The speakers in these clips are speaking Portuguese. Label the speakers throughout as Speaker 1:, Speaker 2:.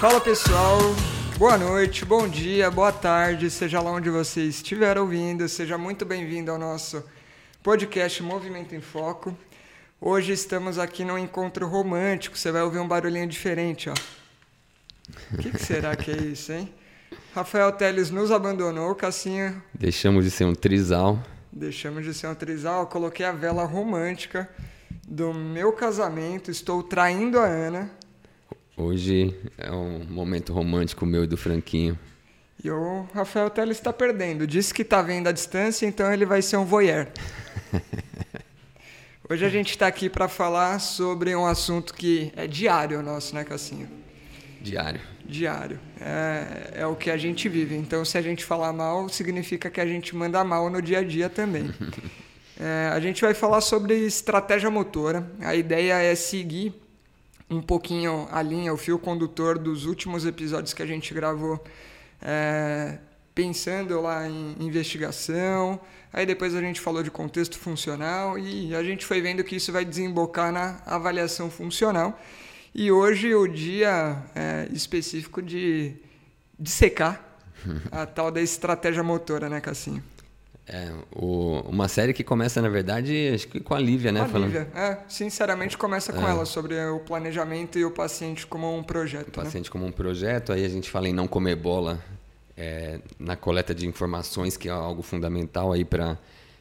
Speaker 1: Fala pessoal, boa noite, bom dia, boa tarde, seja lá onde você estiver ouvindo, seja muito bem-vindo ao nosso podcast Movimento em Foco. Hoje estamos aqui num encontro romântico, você vai ouvir um barulhinho diferente, ó. O que, que será que é isso, hein? Rafael Teles nos abandonou, Cassinha.
Speaker 2: Deixamos de ser um trisal.
Speaker 1: Deixamos de ser um trisal. Coloquei a vela romântica do meu casamento. Estou traindo a Ana.
Speaker 2: Hoje é um momento romântico meu e do Franquinho.
Speaker 1: E o Rafael Teles está perdendo. Disse que está vendo a distância, então ele vai ser um voyeur. Hoje a gente está aqui para falar sobre um assunto que é diário nosso, né, Cassinho?
Speaker 2: Diário.
Speaker 1: Diário. É, é o que a gente vive. Então, se a gente falar mal, significa que a gente manda mal no dia a dia também. é, a gente vai falar sobre estratégia motora. A ideia é seguir um pouquinho a linha, o fio condutor dos últimos episódios que a gente gravou, é, pensando lá em investigação. Aí depois a gente falou de contexto funcional e a gente foi vendo que isso vai desembocar na avaliação funcional. E hoje o dia é específico de, de secar a tal da estratégia motora, né, Cassinho?
Speaker 2: É, o, uma série que começa, na verdade, acho que com a Lívia, né?
Speaker 1: Com a Lívia, é, sinceramente começa com é. ela, sobre o planejamento e o paciente como um projeto.
Speaker 2: O
Speaker 1: né?
Speaker 2: paciente como um projeto, aí a gente fala em não comer bola é, na coleta de informações, que é algo fundamental aí para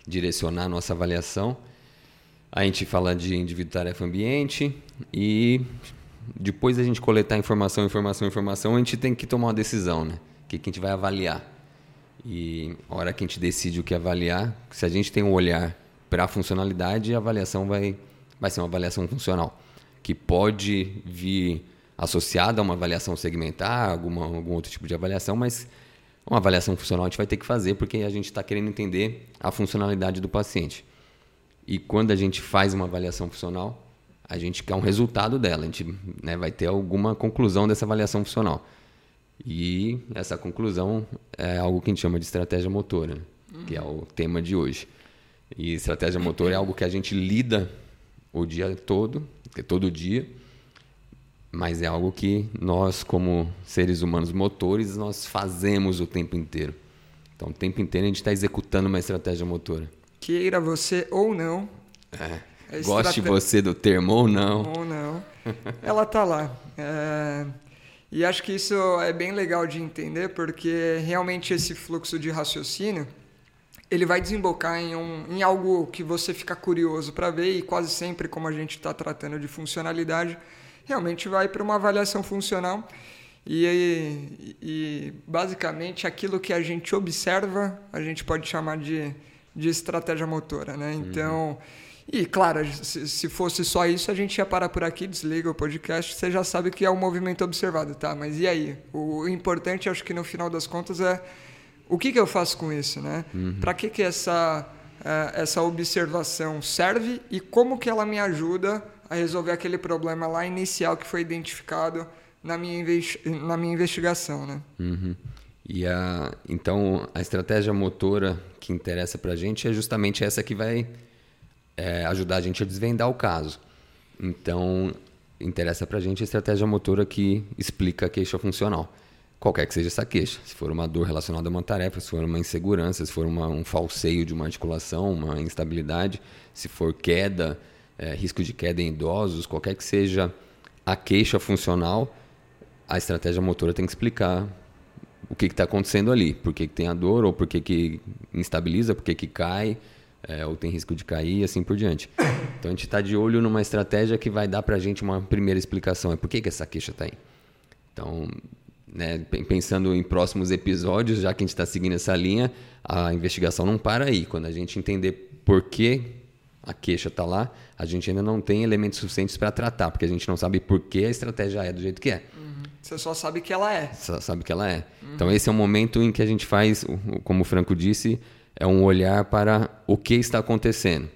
Speaker 2: direcionar a nossa avaliação. A gente fala de indivíduo, tarefa, ambiente e depois da gente coletar informação, informação, informação, a gente tem que tomar uma decisão, né? O que, que a gente vai avaliar. E a hora que a gente decide o que avaliar, se a gente tem um olhar para a funcionalidade, a avaliação vai, vai ser uma avaliação funcional, que pode vir associada a uma avaliação segmentar, alguma, algum outro tipo de avaliação, mas uma avaliação funcional a gente vai ter que fazer porque a gente está querendo entender a funcionalidade do paciente. E quando a gente faz uma avaliação funcional, a gente quer um resultado dela, a gente né, vai ter alguma conclusão dessa avaliação funcional. E essa conclusão é algo que a gente chama de estratégia motora, né? uhum. que é o tema de hoje. E estratégia motora é algo que a gente lida o dia todo, todo dia, mas é algo que nós, como seres humanos motores, nós fazemos o tempo inteiro. Então, o tempo inteiro a gente está executando uma estratégia motora.
Speaker 1: Queira você ou não,
Speaker 2: é. Goste você do termo ou não.
Speaker 1: Ou não. Ela tá lá. É... E acho que isso é bem legal de entender, porque realmente esse fluxo de raciocínio ele vai desembocar em, um, em algo que você fica curioso para ver e quase sempre, como a gente está tratando de funcionalidade, realmente vai para uma avaliação funcional e, e, basicamente aquilo que a gente observa a gente pode chamar de, de estratégia motora, né? Uhum. Então uhum e, claro, se fosse só isso, a gente ia parar por aqui, desliga o podcast, você já sabe que é o um movimento observado, tá? Mas e aí? O importante, acho que no final das contas, é o que, que eu faço com isso, né? Uhum. Para que, que essa, é, essa observação serve e como que ela me ajuda a resolver aquele problema lá inicial que foi identificado na minha, na minha investigação, né?
Speaker 2: Uhum. E a, então, a estratégia motora que interessa para a gente é justamente essa que vai é, ajudar a gente a desvendar o caso. Então, interessa para a gente a estratégia motora que explica a queixa funcional. Qualquer que seja essa queixa. Se for uma dor relacionada a uma tarefa, se for uma insegurança, se for uma, um falseio de uma articulação, uma instabilidade, se for queda, é, risco de queda em idosos, qualquer que seja a queixa funcional, a estratégia motora tem que explicar o que está acontecendo ali. Por que, que, tem a dor, ou por que, que instabiliza, por que, que cai é, ou tem risco de cair e assim por diante. Então a gente está de olho numa estratégia que vai dar para a gente uma primeira explicação. É por que, que essa queixa está aí? Então, né, pensando em próximos episódios, já que a gente está seguindo essa linha, a investigação não para aí. Quando a gente entender por que a queixa está lá, a gente ainda não tem elementos suficientes para tratar, porque a gente não sabe por que a estratégia é do jeito que é.
Speaker 1: Uhum. Você só sabe que ela é.
Speaker 2: Só sabe que ela é. Uhum. Então esse é o momento em que a gente faz, como o Franco disse, é um olhar para o que está acontecendo.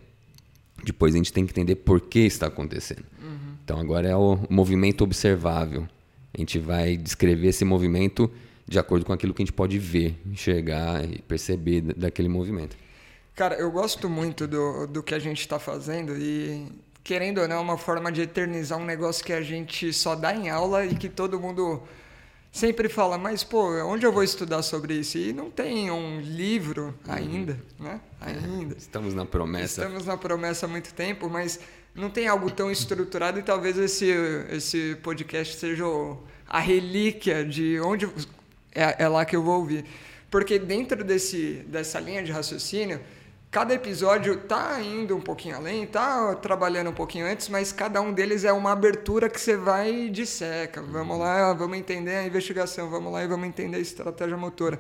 Speaker 2: Depois a gente tem que entender por que está acontecendo. Uhum. Então agora é o movimento observável. A gente vai descrever esse movimento de acordo com aquilo que a gente pode ver, enxergar e perceber daquele movimento.
Speaker 1: Cara, eu gosto muito do, do que a gente está fazendo e, querendo ou não, é uma forma de eternizar um negócio que a gente só dá em aula e que todo mundo sempre fala, mas pô, onde eu vou estudar sobre isso? E não tem um livro ainda, né? Ainda.
Speaker 2: Estamos na promessa.
Speaker 1: Estamos na promessa há muito tempo, mas não tem algo tão estruturado e talvez esse, esse podcast seja a relíquia de onde é, é lá que eu vou ouvir. Porque dentro desse, dessa linha de raciocínio, cada episódio tá indo um pouquinho além, tá trabalhando um pouquinho antes, mas cada um deles é uma abertura que você vai de seca. Vamos lá, vamos entender a investigação, vamos lá e vamos entender a estratégia motora.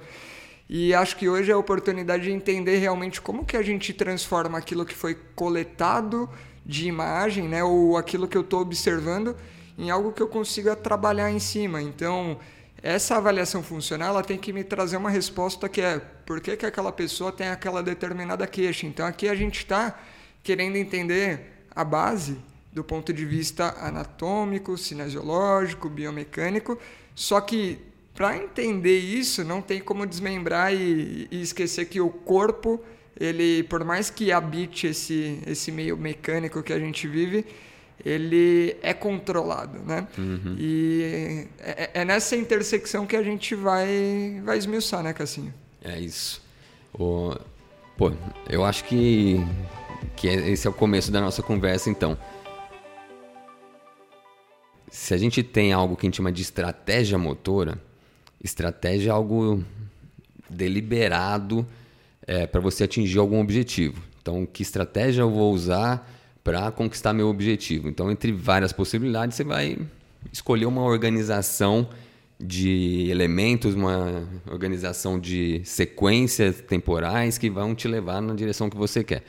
Speaker 1: E acho que hoje é a oportunidade de entender realmente como que a gente transforma aquilo que foi coletado de imagem, né, ou aquilo que eu estou observando, em algo que eu consiga trabalhar em cima. Então, essa avaliação funcional ela tem que me trazer uma resposta que é por que, que aquela pessoa tem aquela determinada queixa. Então aqui a gente está querendo entender a base do ponto de vista anatômico, cinesiológico, biomecânico, só que para entender isso não tem como desmembrar e, e esquecer que o corpo ele por mais que habite esse esse meio mecânico que a gente vive ele é controlado, né? Uhum. E é, é, nessa intersecção que a gente vai, vai esmiuçar, né, Cassinho?
Speaker 2: É isso. O, pô, eu acho que, que é, esse é o começo da nossa conversa, então. Se a gente tem algo que a gente chama de estratégia motora, estratégia é algo deliberado é, para você atingir algum objetivo. Então, que estratégia eu vou usar para conquistar meu objetivo. Então, entre várias possibilidades, você vai escolher uma organização de elementos, uma organização de sequências temporais que vão te levar na direção que você quer.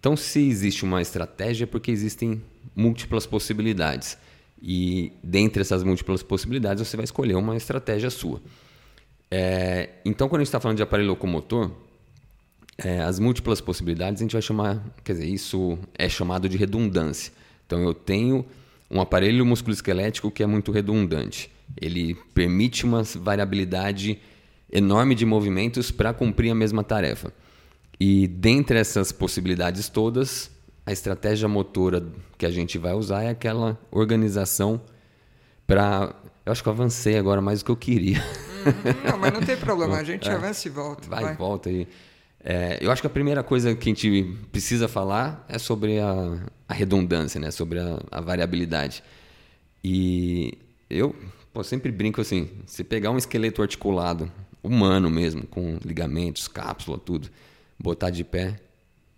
Speaker 2: Então, se existe uma estratégia, é porque existem múltiplas possibilidades. E dentre essas múltiplas possibilidades, você vai escolher uma estratégia sua. É, então, quando a gente está falando de aparelho locomotor, é, as múltiplas possibilidades a gente vai chamar, quer dizer, isso é chamado de redundância. Então eu tenho um aparelho musculoesquelético que é muito redundante. Ele permite uma variabilidade enorme de movimentos para cumprir a mesma tarefa. E dentre essas possibilidades todas, a estratégia motora que a gente vai usar é aquela organização para. Eu acho que eu avancei agora mais do que eu queria.
Speaker 1: Uhum, não, mas não tem problema, a gente é. avança e volta.
Speaker 2: Vai, e volta e. É, eu acho que a primeira coisa que a gente precisa falar é sobre a, a redundância, né? sobre a, a, variabilidade. E eu pô, sempre brinco assim: se pegar um esqueleto articulado, humano mesmo, com ligamentos, cápsula, tudo, botar de pé,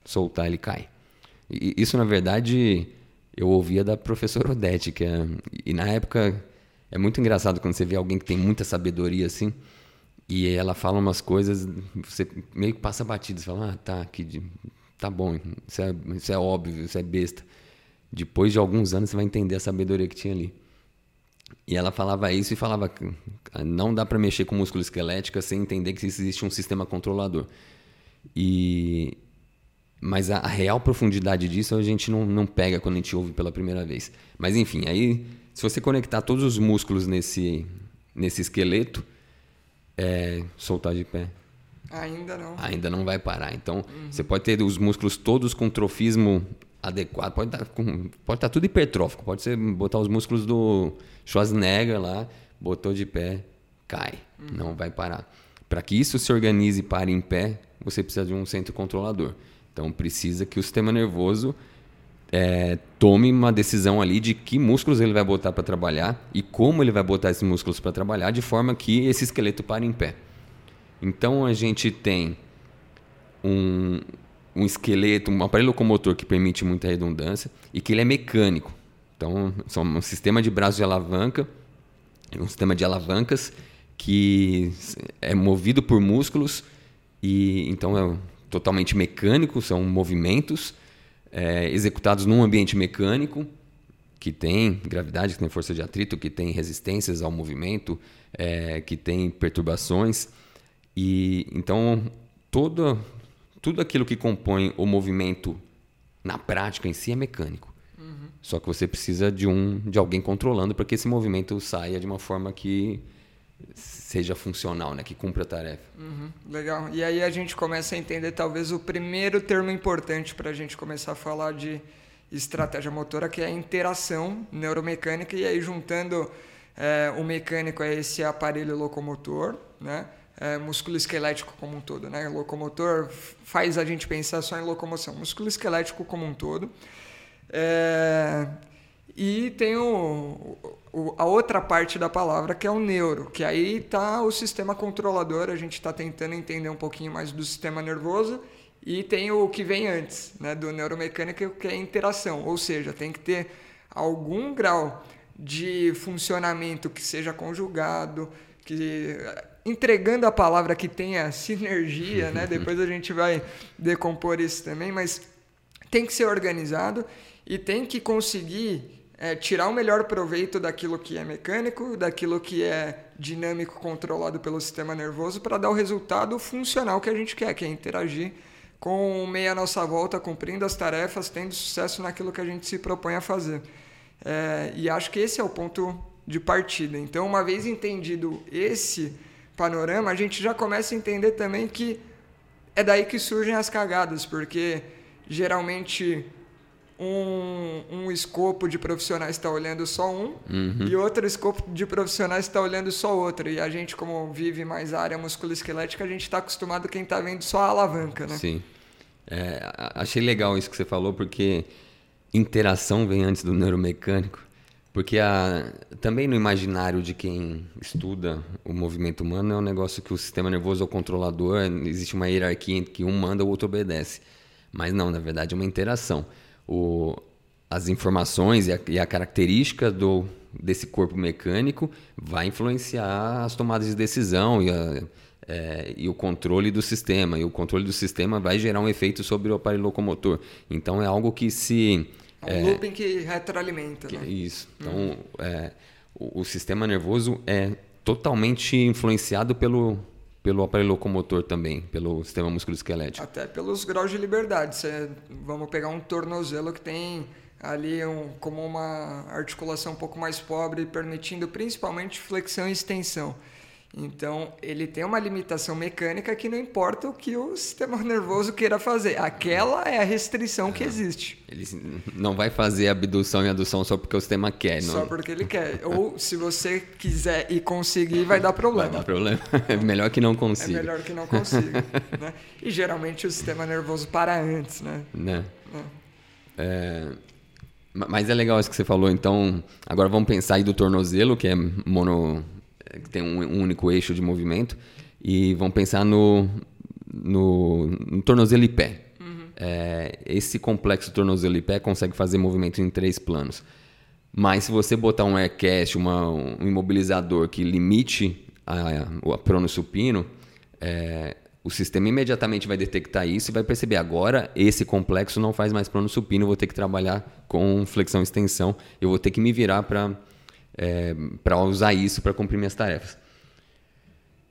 Speaker 2: soltar, ele cai. E isso, na verdade, eu ouvia da professora Odete, que é, e na época é muito engraçado quando você vê alguém que tem muita sabedoria assim e ela fala umas coisas, você meio que passa batido, você fala, ah, tá, que, tá bom, isso é, isso é óbvio, isso é besta. Depois de alguns anos você vai entender a sabedoria que tinha ali. E ela falava isso e falava não dá para mexer com músculo esquelético sem entender que existe um sistema controlador. E mas a, a, real profundidade disso a gente não, não pega quando a gente ouve pela primeira vez. Mas enfim, aí se você conectar todos os músculos nesse nesse esqueleto, é, soltar de pé.
Speaker 1: Ainda não.
Speaker 2: Ainda não vai parar. Então, uhum. você pode ter os músculos todos com trofismo adequado, pode estar, com, pode estar tá tudo hipertrófico, pode ser botar os músculos do Schwarzenegger lá, botou de pé, cai, uhum. não vai parar. Para que isso se organize e pare em pé, você precisa de um centro controlador. Então, precisa que o sistema nervoso é, tome uma decisão ali de que músculos ele vai botar para trabalhar e como ele vai botar esses músculos para trabalhar de forma que esse esqueleto pare em pé. Então a gente tem um, um esqueleto, um aparelho locomotor que permite muita redundância e que ele é mecânico. Então, são um sistema de braço de alavanca, um sistema de alavancas que é movido por músculos e então é totalmente mecânico, são movimentos é, executados num ambiente mecânico, que tem gravidade, que tem força de atrito, que tem resistências ao movimento, é, que tem perturbações. E então todo, tudo aquilo que compõe o movimento na prática em si é mecânico. Uhum. Só que você precisa de um de alguém controlando para que esse movimento saia de uma forma que seja funcional, né? que cumpra a tarefa.
Speaker 1: Uhum, legal. E aí a gente começa a entender talvez o primeiro termo importante para a gente começar a falar de estratégia motora, que é a interação neuromecânica, e aí juntando É, o mecânico é esse aparelho locomotor, né? É, músculo esquelético como um todo, né? Locomotor faz a gente pensar só em locomoção, músculo esquelético como um todo. É, e tem o, o, a outra parte da palavra que é o neuro, que aí está o sistema controlador, a gente está tentando entender um pouquinho mais do sistema nervoso, e tem o que vem antes né, do neuromecânico, que é a interação, ou seja, tem que ter algum grau de funcionamento que seja conjugado, que entregando a palavra que tenha sinergia, né? Depois a gente vai decompor isso também, mas tem que ser organizado e tem que conseguir é, tirar o melhor proveito daquilo que é mecânico, daquilo que é dinâmico controlado pelo sistema nervoso para dar o resultado funcional que a gente quer, que é interagir com o meio à nossa volta, cumprindo as tarefas, tendo sucesso naquilo que a gente se propõe a fazer. É, e acho que esse é o ponto de partida. Então, uma vez entendido esse panorama, a gente já começa a entender também que é daí que surgem as cagadas, porque geralmente um, um escopo de profissionais está olhando só um uhum. e outro escopo de profissionais está olhando só outro. E a gente, como vive mais a área musculoesquelética, a gente está acostumado quem está vendo só a alavanca, né?
Speaker 2: Sim. É, achei legal isso que você falou, porque interação vem antes do neuromecânico. Porque a, também no imaginário de quem estuda o movimento humano é um negócio que o sistema nervoso é o controlador, existe uma hierarquia entre que um manda, o outro obedece. Mas não, na verdade é uma interação. O, as informações e a, e a característica do, desse corpo mecânico vai influenciar as tomadas de decisão e a, é, e o controle do sistema. E o controle do sistema vai gerar um efeito sobre o aparelho locomotor. Então é algo que se.
Speaker 1: É um é, looping que retroalimenta. Que, né?
Speaker 2: Isso. Então uhum. é, o, o, sistema nervoso é totalmente influenciado pelo, pelo aparelho locomotor também, pelo sistema musculoesquelético.
Speaker 1: Até pelos graus de liberdade. Você, vamos pegar um tornozelo que tem ali um, como uma articulação um pouco mais pobre, permitindo principalmente flexão e extensão. Então, ele tem uma limitação mecânica que não importa o que o sistema nervoso queira fazer. Aquela é a restrição que existe.
Speaker 2: Ele não vai fazer abdução e adução só porque o sistema quer. Não...
Speaker 1: Só porque ele quer. Ou se você quiser e conseguir, vai dar problema.
Speaker 2: Vai dar problema. É melhor que não consiga.
Speaker 1: É melhor que não consiga. né? E geralmente o sistema nervoso para antes, né?
Speaker 2: né? É. É... Mas é legal isso que você falou. Então, agora vamos pensar aí do tornozelo, que é mono que tem um, um, único eixo de movimento, e vão pensar no, no, no tornozelo e pé. Uhum. É, esse complexo tornozelo e pé consegue fazer movimento em três planos. Mas se você botar um aircast, uma, um imobilizador que limite a, a prono supino, é, o sistema imediatamente vai detectar isso e vai perceber agora esse complexo não faz mais prono supino, vou ter que trabalhar com flexão e extensão, eu vou ter que me virar para é, para usar isso para cumprir minhas tarefas.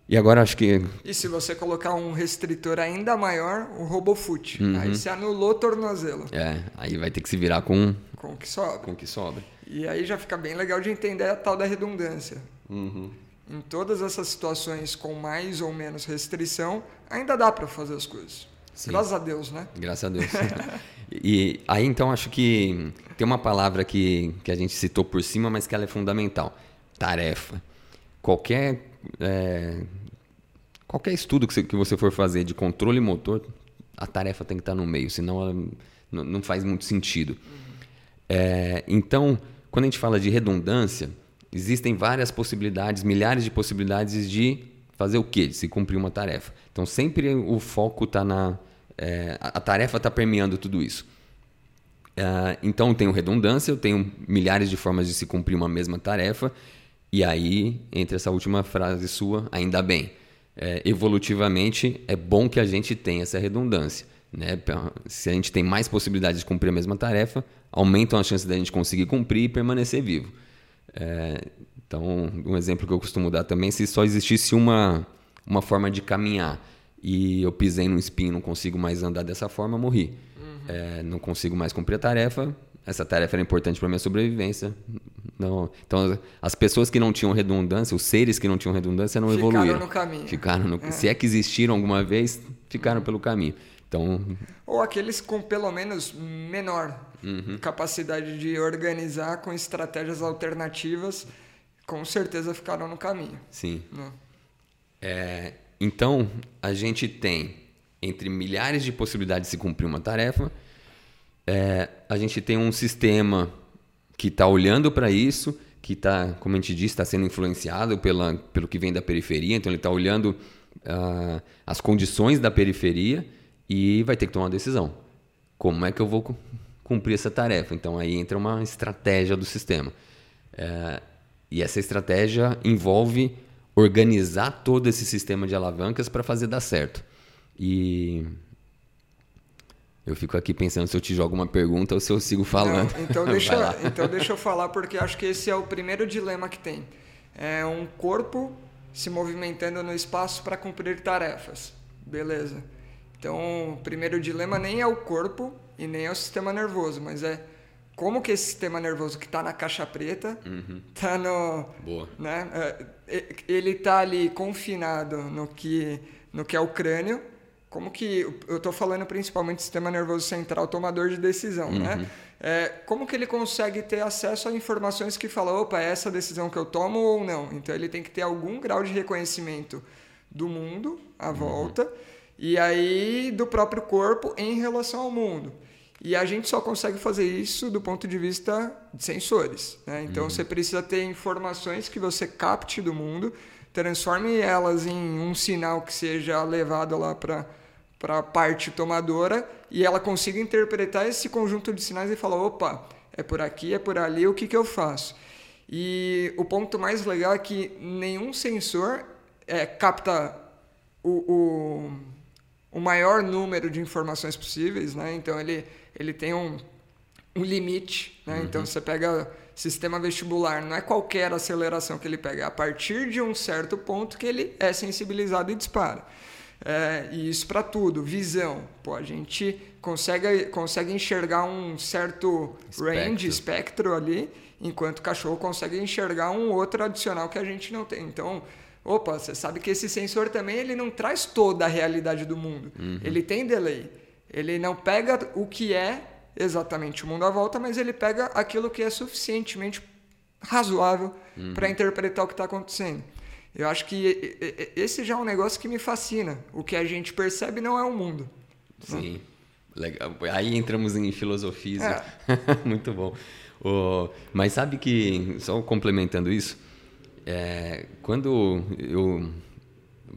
Speaker 2: E agora acho que.
Speaker 1: E se você colocar um restritor ainda maior, o RoboFoot. Uhum. Aí você anulou o tornozelo.
Speaker 2: É, aí vai ter que se virar com.
Speaker 1: Com o que sobra.
Speaker 2: Com o que sobra.
Speaker 1: E aí já fica bem legal de entender a tal da redundância.
Speaker 2: Uhum.
Speaker 1: Em todas essas situações com mais ou menos restrição, ainda dá para fazer as coisas. Sim. Graças a Deus, né?
Speaker 2: Graças a Deus. e aí então acho que tem uma palavra que, que a gente citou por cima, mas que ela é fundamental: tarefa. Qualquer, é, qualquer estudo que você, que você for fazer de controle motor, a tarefa tem que estar no meio, senão ela não, faz muito sentido. É, então, quando a gente fala de redundância, existem várias possibilidades, milhares de possibilidades de fazer o quê? De se cumprir uma tarefa. Então, sempre o foco está na. É, a tarefa está permeando tudo isso. Uh, então, eu tenho redundância, eu tenho milhares de formas de se cumprir uma mesma tarefa, e aí, entre essa última frase sua, ainda bem. É, evolutivamente, é bom que a gente tenha essa redundância. Né? Se a gente tem mais possibilidades de cumprir a mesma tarefa, aumentam as chances da gente conseguir cumprir e permanecer vivo. É, então, um exemplo que eu costumo dar também, se só existisse uma, uma forma de caminhar e eu pisei num espinho não consigo mais andar dessa forma, morri é, não consigo mais cumprir a tarefa. Essa tarefa era importante para minha sobrevivência. Não, então, as pessoas que não tinham redundância, os seres que não tinham redundância, não
Speaker 1: ficaram
Speaker 2: evoluíram.
Speaker 1: No caminho.
Speaker 2: Ficaram no, é. Se é que existiram alguma vez, ficaram pelo caminho. Então,
Speaker 1: ou aqueles com pelo menos menor
Speaker 2: uhum.
Speaker 1: capacidade de organizar com estratégias alternativas com certeza ficaram no caminho.
Speaker 2: Sim.
Speaker 1: Né?
Speaker 2: É, então, a gente tem, entre milhares de possibilidades de se cumprir uma tarefa, é, a gente tem um sistema que está olhando para isso, que está, como a gente disse, está sendo influenciado pela, pelo que vem da periferia, então ele está olhando uh, as condições da periferia e vai ter que tomar uma decisão. Como é que eu vou cumprir essa tarefa? Então aí entra uma estratégia do sistema. É, e essa estratégia envolve organizar todo esse sistema de alavancas para fazer dar certo. E eu fico aqui pensando se eu te jogo uma pergunta ou se eu sigo falando.
Speaker 1: Não, então, deixa, então deixa eu falar, porque acho que esse é o primeiro dilema que tem. É um corpo se movimentando no espaço para cumprir tarefas. Beleza. Então, o primeiro dilema nem é o corpo e nem é o sistema nervoso, mas é como que esse sistema nervoso que está na caixa preta está uhum. no
Speaker 2: Boa.
Speaker 1: né é, ele está ali confinado no que no que é o crânio como que eu estou falando principalmente do sistema nervoso central tomador de decisão né? uhum. né é, como que ele consegue ter acesso a informações que falam opa é essa decisão que eu tomo ou não então ele tem que ter algum grau de reconhecimento do mundo à uhum. volta e aí do próprio corpo em relação ao mundo e a gente só consegue fazer isso do ponto de vista de sensores né? então uhum. você precisa ter informações que você capte do mundo transforme elas em um sinal que seja levado lá para para a parte tomadora e ela consiga interpretar esse conjunto de sinais e falar: opa, é por aqui, é por ali, o que, que eu faço? E o ponto mais legal é que nenhum sensor é, capta o, o, o, maior número de informações possíveis, né? então ele, ele tem um, um limite. Né? Uhum. Então você pega sistema vestibular, não é qualquer aceleração que ele pega, é a partir de um certo ponto que ele é sensibilizado e dispara. É, e isso para tudo. Visão. Pô, a gente consegue, consegue enxergar um certo espectro. range, espectro ali, enquanto o cachorro consegue enxergar um outro adicional que a gente não tem. Então, opa, você sabe que esse sensor também ele não traz toda a realidade do mundo. Uhum. Ele tem delay. Ele não pega o que é exatamente o mundo à volta, mas ele pega aquilo que é suficientemente razoável uhum. para interpretar o que está acontecendo. Eu acho que esse já é um negócio que me fascina. O que a gente percebe não é o mundo.
Speaker 2: Sim. Legal. Aí entramos em filosofia. É. Muito bom. Oh, mas sabe que, só complementando isso, é, quando eu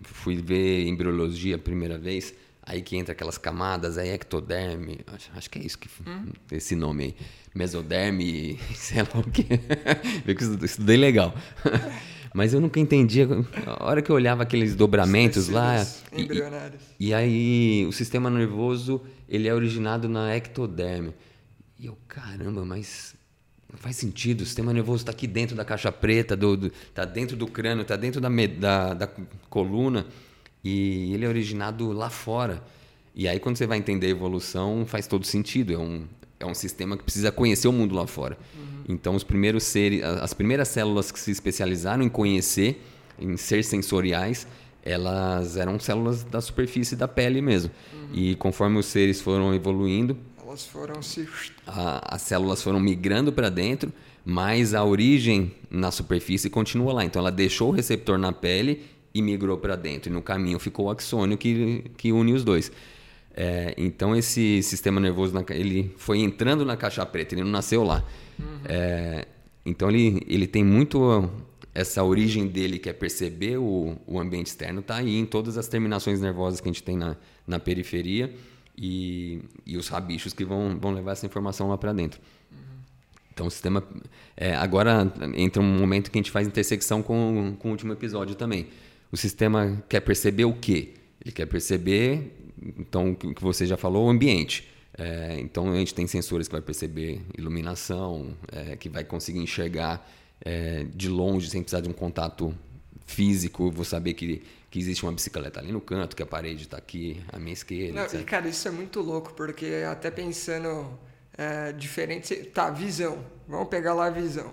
Speaker 2: fui ver embriologia a primeira vez, aí que entra aquelas camadas, aí ectoderme, acho, acho que é isso que hum? esse nome aí, mesoderme, sei lá o que. Estudei legal. Mas eu nunca entendia. A hora que eu olhava aqueles dobramentos lá. E, e, aí o sistema nervoso ele é originado na ectoderme. E eu, caramba, mas não faz sentido. O sistema nervoso está aqui dentro da caixa preta, do, do, tá dentro do crânio, está dentro da, da, da coluna. E ele é originado lá fora. E aí, quando você vai entender a evolução, faz todo sentido. É um, é um sistema que precisa conhecer o mundo lá fora. Uhum. Então, os primeiros seres, as primeiras células que se especializaram em conhecer, em ser sensoriais, elas eram células da superfície da pele mesmo. Uhum. E conforme os seres foram evoluindo,
Speaker 1: foram se
Speaker 2: a, as células foram migrando para dentro, mas a origem na superfície continua lá. Então, ela deixou o receptor na pele e migrou para dentro. E no caminho ficou o axônio que, que une os dois. É, então, esse sistema nervoso ele foi entrando na caixa preta, ele não nasceu lá. Uhum. É, então ele, ele tem muito essa origem dele que é perceber o, o ambiente externo está aí em todas as terminações nervosas que a gente tem na, na periferia e, e os rabichos que vão, vão levar essa informação lá para dentro. Então o sistema é, agora entra um momento que a gente faz intersecção com, com o último episódio também. O sistema quer perceber o quê? Ele quer perceber, então, o que você já falou, o ambiente. É, então a gente tem sensores que vai perceber iluminação, é, que vai conseguir enxergar é, de longe sem precisar de um contato físico. Vou saber que, que existe uma bicicleta ali no canto, que a parede está aqui à minha esquerda.
Speaker 1: Não, e, cara, isso é muito louco, porque até pensando é, diferente. Tá, visão. Vamos pegar lá a visão.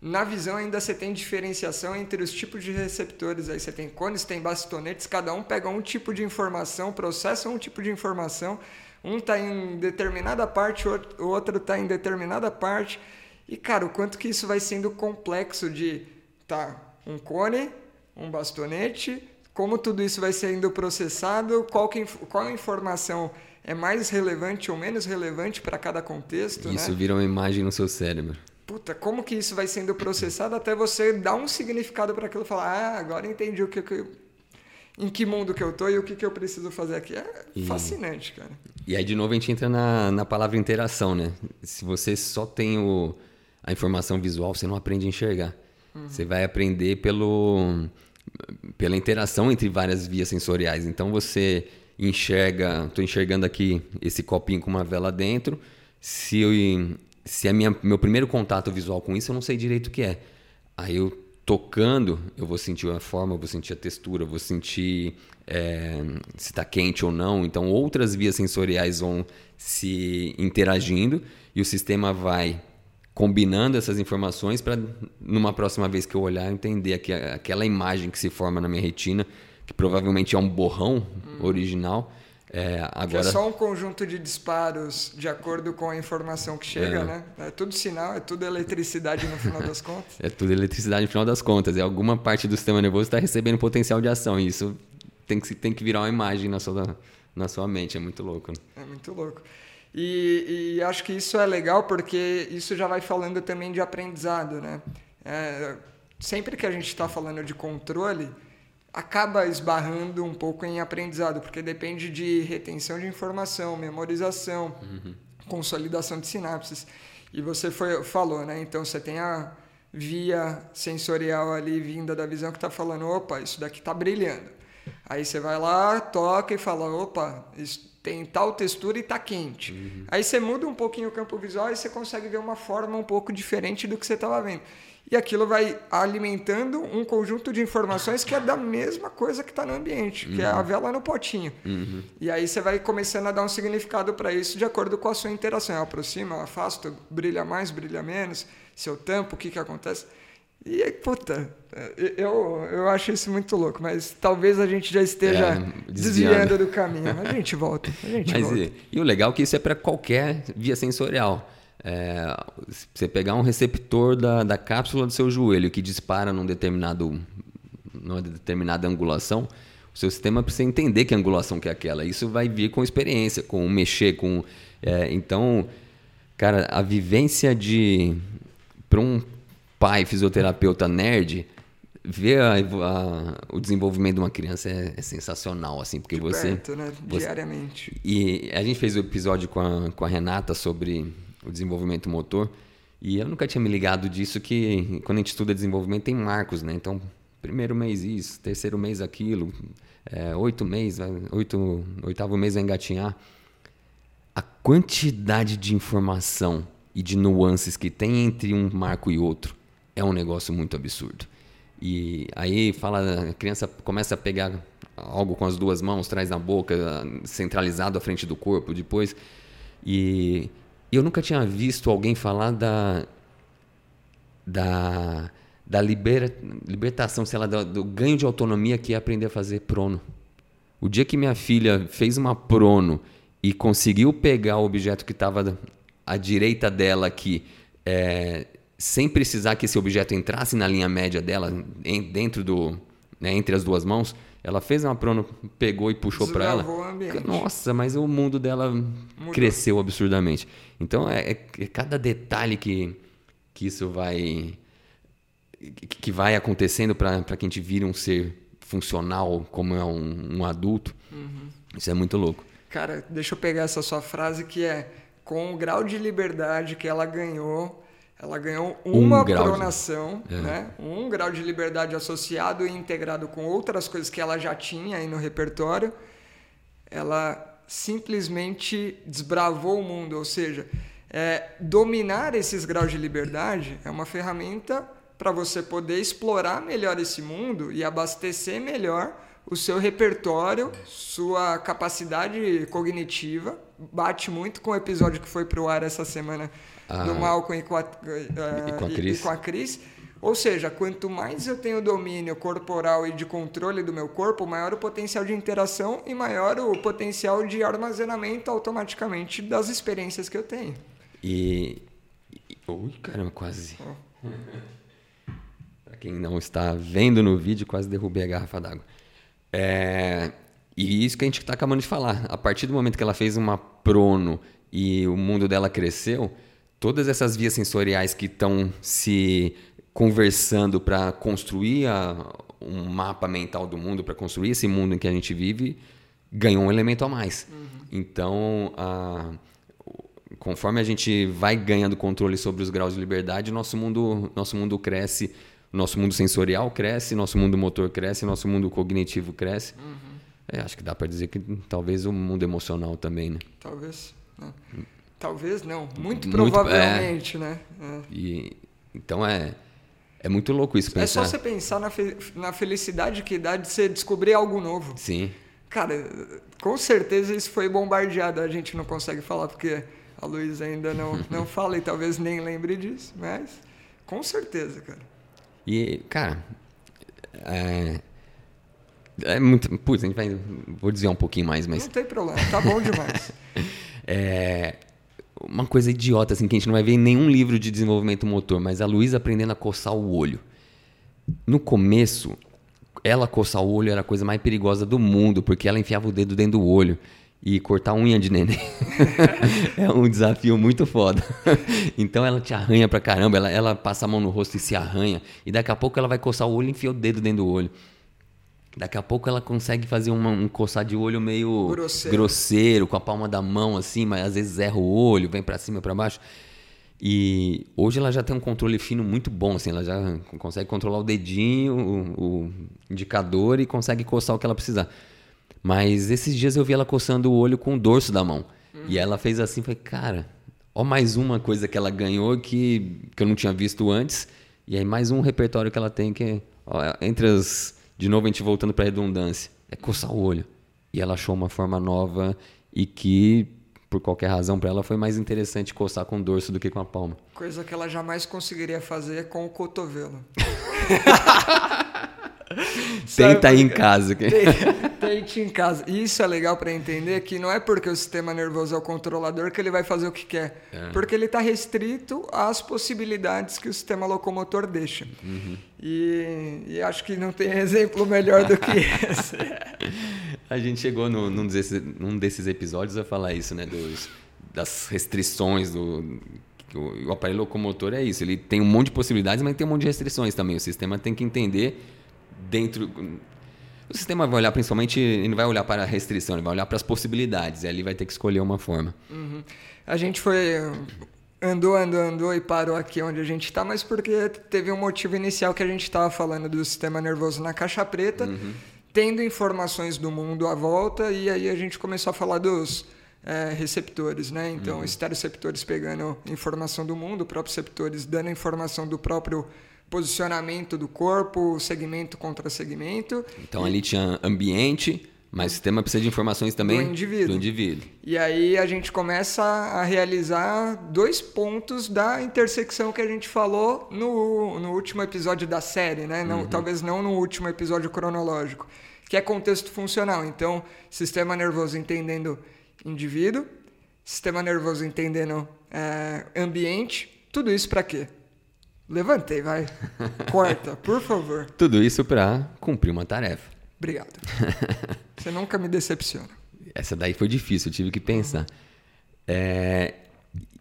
Speaker 1: Na visão ainda você tem diferenciação entre os tipos de receptores. Aí você tem cones, tem bastonetes, cada um pega um tipo de informação, processa um tipo de informação um está em determinada parte, o outro está em determinada parte. E, cara, o quanto que isso vai sendo complexo de tá, um cone, um bastonete, como tudo isso vai sendo processado, qual, que, qual informação é mais relevante ou menos relevante para cada contexto.
Speaker 2: Isso
Speaker 1: né?
Speaker 2: vira uma imagem no seu cérebro.
Speaker 1: Puta, como que isso vai sendo processado até você dar um significado para aquilo e falar, ah, agora entendi o que, que em que mundo que eu tô e o que, que eu preciso fazer aqui. É e, fascinante, cara.
Speaker 2: E aí, de novo, a gente entra na, na palavra interação, né? Se você só tem o, a informação visual, você não aprende a enxergar. Uhum. Você vai aprender pelo, pela interação entre várias vias sensoriais. Então, você enxerga... Estou enxergando aqui esse copinho com uma vela dentro. Se, eu, se é minha, meu primeiro contato visual com isso, eu não sei direito o que é. Aí eu tocando, eu vou sentir a forma, vou sentir a textura, vou sentir é, se está quente ou não. Então, outras vias sensoriais vão se interagindo e o sistema vai combinando essas informações para, numa próxima vez que eu olhar, entender aquela imagem que se forma na minha retina, que provavelmente é um borrão hum. original é, agora... Que é
Speaker 1: só um conjunto de disparos de acordo com a informação que chega, é. né? É tudo sinal, é tudo eletricidade no final das contas.
Speaker 2: É tudo eletricidade no final das contas. É alguma parte do sistema nervoso está recebendo potencial de ação. E isso tem que, tem que virar uma imagem na sua, na sua mente. É muito louco. Né?
Speaker 1: É muito louco. E, e, acho que isso é legal porque isso já vai falando também de aprendizado, né? É, sempre que a gente está falando de controle acaba esbarrando um pouco em aprendizado, porque depende de retenção de informação, memorização, uhum. consolidação de sinapses. E você foi, falou, né? Então você tem a via sensorial ali vinda da visão que está falando, opa, isso daqui está brilhando. Aí você vai lá, toca e fala, opa, isso tem tal textura e está quente. Uhum. Aí você muda um pouquinho o campo visual e você consegue ver uma forma um pouco diferente do que você estava vendo e aquilo vai alimentando um conjunto de informações que é da mesma coisa que está no ambiente, que uhum. é a uhum. vela no potinho. Uhum. E aí você vai começando a dar um significado para isso de acordo com a sua interação. Eu aproximo, eu afasto, brilha mais, brilha menos, se eu tampo, o que, que acontece? E aí, puta, eu, eu acho isso muito louco, mas talvez a gente já esteja é, desviando do caminho. A gente volta. A gente
Speaker 2: mas
Speaker 1: volta.
Speaker 2: E, e o legal é que isso é para qualquer via sensorial. É, você pegar um receptor da, da cápsula do seu joelho que dispara num determinado, numa determinada angulação, o seu sistema precisa entender que angulação que é aquela. Isso vai vir com experiência, com mexer, com. É, então, cara, a vivência de. Para um pai fisioterapeuta nerd, ver a, a, o desenvolvimento de uma criança é, é sensacional, assim, porque
Speaker 1: de
Speaker 2: você,
Speaker 1: perto, né?
Speaker 2: você,
Speaker 1: Diariamente.
Speaker 2: E a gente fez o um episódio com a, com a Renata sobre o desenvolvimento motor. E eu nunca tinha me ligado disso que quando a gente estuda desenvolvimento tem marcos, né? Então, primeiro mês isso, terceiro mês aquilo, é, oito meses, oito, oitavo mês vai engatinhar. A quantidade de informação e de nuances que tem entre um marco e outro é um negócio muito absurdo. E aí fala, a criança começa a pegar algo com as duas mãos, traz na boca, centralizado à frente do corpo, depois e eu nunca tinha visto alguém falar da da, da liber, libertação, sei lá, do, do, ganho de autonomia que é aprender a fazer prono. O dia que minha filha fez uma prono e conseguiu pegar o objeto que estava à direita dela aqui, é, sem precisar que esse objeto entrasse na linha média dela, em, dentro do, né, entre as duas mãos, ela fez uma prono, pegou e puxou para ela. Nossa, mas o mundo dela Mudou. cresceu absurdamente. Então é, é, é, cada detalhe que, que isso vai que vai acontecendo para que a gente vire um ser funcional como é um, um adulto. Uhum. Isso é muito louco.
Speaker 1: Cara, deixa eu pegar essa sua frase que é com o grau de liberdade que ela ganhou ela ganhou uma um pronação, de... é. né? um grau de liberdade associado e integrado com outras coisas que ela já tinha aí no repertório. Ela simplesmente desbravou o mundo, ou seja, é, dominar esses graus de liberdade é uma ferramenta para você poder explorar melhor esse mundo e abastecer melhor o seu repertório, sua capacidade cognitiva. Bate muito com o episódio que foi para o ar essa semana ah, do Malcolm e com a, uh, e com a Cris. E, e com a Cris. Ou seja, quanto mais eu tenho domínio corporal e de controle do meu corpo, maior o potencial de interação e maior o potencial de armazenamento automaticamente das experiências que eu tenho.
Speaker 2: E. Ui, caramba, quase. Oh. Para quem não está vendo no vídeo, quase derrubei a garrafa d'água. É, e isso que a gente está acabando de falar. A partir do momento que ela fez uma prono e o mundo dela cresceu, todas essas vias sensoriais que estão se conversando para construir a, um mapa mental do mundo, para construir esse mundo em que a gente vive, ganhou um elemento a mais. Uhum. Então, a, conforme a gente vai ganhando controle sobre os graus de liberdade, nosso mundo, nosso mundo cresce, nosso mundo sensorial cresce, nosso mundo motor cresce, nosso mundo cognitivo cresce. Uhum. É, acho que dá para dizer que talvez o mundo emocional também, né?
Speaker 1: Talvez. Né? Talvez não, muito provavelmente,
Speaker 2: muito,
Speaker 1: é. né?
Speaker 2: É. E, então é, é muito louco isso.
Speaker 1: Pensar. É só você pensar na, fe na felicidade que dá de você descobrir algo novo.
Speaker 2: Sim.
Speaker 1: Cara, com certeza isso foi bombardeado. A gente não consegue falar porque a Luísa ainda não, não fala e talvez nem lembre disso, mas com certeza, cara.
Speaker 2: E, cara, é, é muito. Putz, a gente vai. Vou dizer um pouquinho mais, mas.
Speaker 1: Não tem problema, tá bom demais.
Speaker 2: é, uma coisa idiota, assim, que a gente não vai ver em nenhum livro de desenvolvimento motor, mas a Luísa aprendendo a coçar o olho. No começo, ela coçar o olho era a coisa mais perigosa do mundo, porque ela enfiava o dedo dentro do olho e cortar unha de neném é um desafio muito foda. então ela te arranha pra caramba, ela, ela passa a mão no rosto e se arranha, e daqui a pouco ela vai coçar o olho e enfia o dedo dentro do olho. Daqui a pouco ela consegue fazer uma, um coçar de olho meio grosseiro. grosseiro. com a palma da mão assim, mas às vezes erra o olho, vem para cima e para baixo. E hoje ela já tem um controle fino muito bom, assim, ela já consegue controlar o dedinho, o, o indicador e consegue coçar o que ela precisar. Mas esses dias eu vi ela coçando o olho com o dorso da mão. Uhum. E ela fez assim, falei, cara, ó mais uma coisa que ela ganhou que, que eu não tinha visto antes. E aí mais um repertório que ela tem que, ó, entre as de novo, a gente voltando para a redundância, é coçar o olho. E ela achou uma forma nova e que, por qualquer razão, para ela foi mais interessante coçar com o dorso do que com a palma.
Speaker 1: Coisa que ela jamais conseguiria fazer com o cotovelo.
Speaker 2: Tenta aí em casa.
Speaker 1: Tente em casa. Isso é legal para entender que não é porque o sistema nervoso é o controlador que ele vai fazer o que quer. É. Porque ele está restrito às possibilidades que o sistema locomotor deixa. Uhum. E, e, acho que não tem exemplo melhor do que esse.
Speaker 2: a gente chegou no, num, desses, num desses episódios a falar isso, né? Dos, das restrições do, o aparelho locomotor é isso, ele tem um monte de possibilidades, mas tem um monte de restrições também. O sistema tem que entender dentro. O sistema vai olhar principalmente, ele não vai olhar para a restrição, ele vai olhar para as possibilidades, e ali vai ter que escolher uma forma.
Speaker 1: Uhum. A gente foi. Andou, andou, andou e parou aqui onde a gente está, mas porque teve um motivo inicial que a gente estava falando do sistema nervoso na caixa preta, uhum. tendo informações do mundo à volta, e aí a gente começou a falar dos é, receptores, né? Então, uhum. esteroceptores pegando informação do mundo, proprioceptores dando informação do próprio posicionamento do corpo, segmento contra segmento.
Speaker 2: Então ali tinha ambiente, mas o sistema precisa de informações também
Speaker 1: do indivíduo.
Speaker 2: do indivíduo.
Speaker 1: E aí a gente começa a realizar dois pontos da intersecção que a gente falou no, no último episódio da série, né? Não, uhum. Talvez não no último episódio cronológico, que é contexto funcional. Então, sistema nervoso entendendo indivíduo, sistema nervoso entendendo é, ambiente, tudo isso para quê? Levantei, vai. Corta, por favor.
Speaker 2: Tudo isso para cumprir uma tarefa.
Speaker 1: Obrigado. Você nunca me decepciona.
Speaker 2: Essa daí foi difícil, eu tive que pensar. Uhum. É,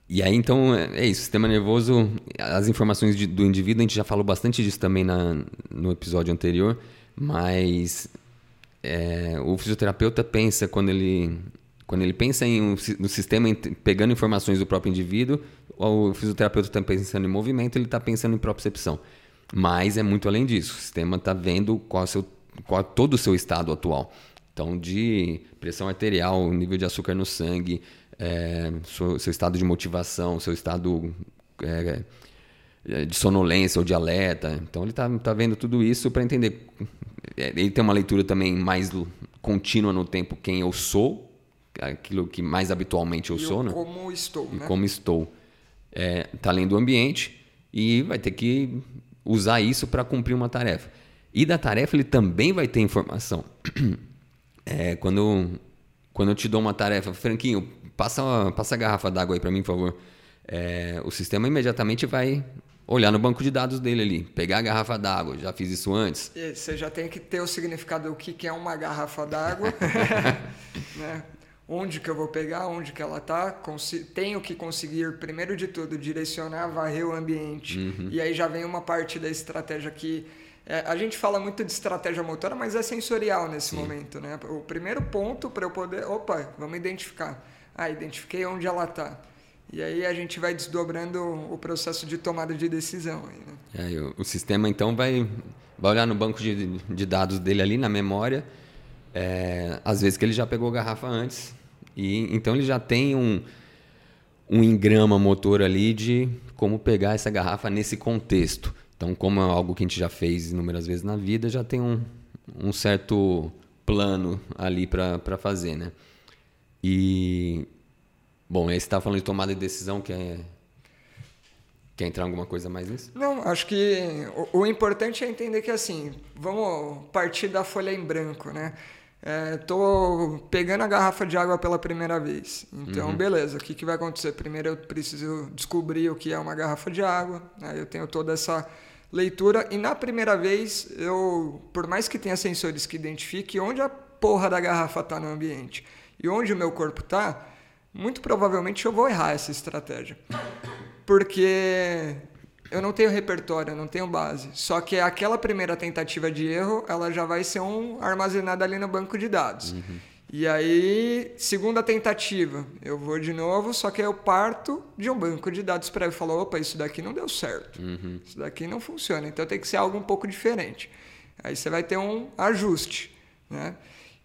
Speaker 2: e aí, então, é isso. Sistema nervoso, as informações de, do indivíduo, a gente já falou bastante disso também na, no episódio anterior, mas é, o fisioterapeuta pensa, quando ele, quando ele pensa em, no sistema, pegando informações do próprio indivíduo, o fisioterapeuta está pensando em movimento, ele está pensando em propriocepção. Mas é muito além disso. O sistema está vendo qual é, seu, qual é todo o seu estado atual. Então, de pressão arterial, nível de açúcar no sangue, é, seu, seu, estado de motivação, seu estado é, de sonolência ou de alerta. Então, ele está tá vendo tudo isso para entender. É, ele tem uma leitura também mais contínua no tempo, quem eu sou, aquilo que mais habitualmente eu
Speaker 1: e
Speaker 2: sou, né?
Speaker 1: Como estou,
Speaker 2: e
Speaker 1: né?
Speaker 2: como estou é, tá além do ambiente e vai ter que usar isso para cumprir uma tarefa. E da tarefa ele também vai ter informação. É, quando, quando eu te dou uma tarefa, Franquinho, passa, passa a garrafa d'água aí para mim, por favor. É, o sistema imediatamente vai olhar no banco de dados dele ali, pegar a garrafa d'água, já fiz isso antes.
Speaker 1: E você já tem que ter o significado do que é uma garrafa d'água, né? Onde que eu vou pegar, onde que ela está, tenho que conseguir, primeiro de tudo, direcionar, varrer o ambiente, uhum. e aí já vem uma parte da estratégia que é, a gente fala muito de estratégia motora, mas é sensorial nesse Sim. momento, né? O primeiro ponto para eu poder, opa, vamos identificar. Ah, identifiquei onde ela está. E aí a gente vai desdobrando o processo de tomada de decisão. Aí,
Speaker 2: né? é, o, o, sistema então vai, vai olhar no banco de, de dados dele ali na memória, é, às vezes que ele já pegou a garrafa antes, e então ele já tem um, um engrama motor ali de como pegar essa garrafa nesse contexto. Então, como é algo que a gente já fez inúmeras vezes na vida, já tem um, um certo plano ali para fazer, né? E, bom, aí você estava falando de tomada de decisão, que é... Quer entrar alguma coisa mais nisso?
Speaker 1: Não, acho que o, o importante é entender que, assim, vamos partir da folha em branco, né? Estou é, pegando a garrafa de água pela primeira vez. Então, uhum. beleza, o que, que vai acontecer? Primeiro eu preciso descobrir o que é uma garrafa de água. Né? Eu tenho toda essa leitura. E na primeira vez, eu, por mais que tenha sensores que identifiquem onde a porra da garrafa está no ambiente e onde o meu corpo está, muito provavelmente eu vou errar essa estratégia. Porque eu não tenho repertório, eu não tenho base. Só que aquela primeira tentativa de erro, ela já vai ser um armazenada ali no banco de dados. Uhum. E aí, segunda tentativa, eu vou de novo, só que eu parto de um banco de dados para eu falar, opa, isso daqui não deu certo. Uhum. Isso daqui não funciona. Então tem que ser algo um pouco diferente. Aí você vai ter um ajuste, né?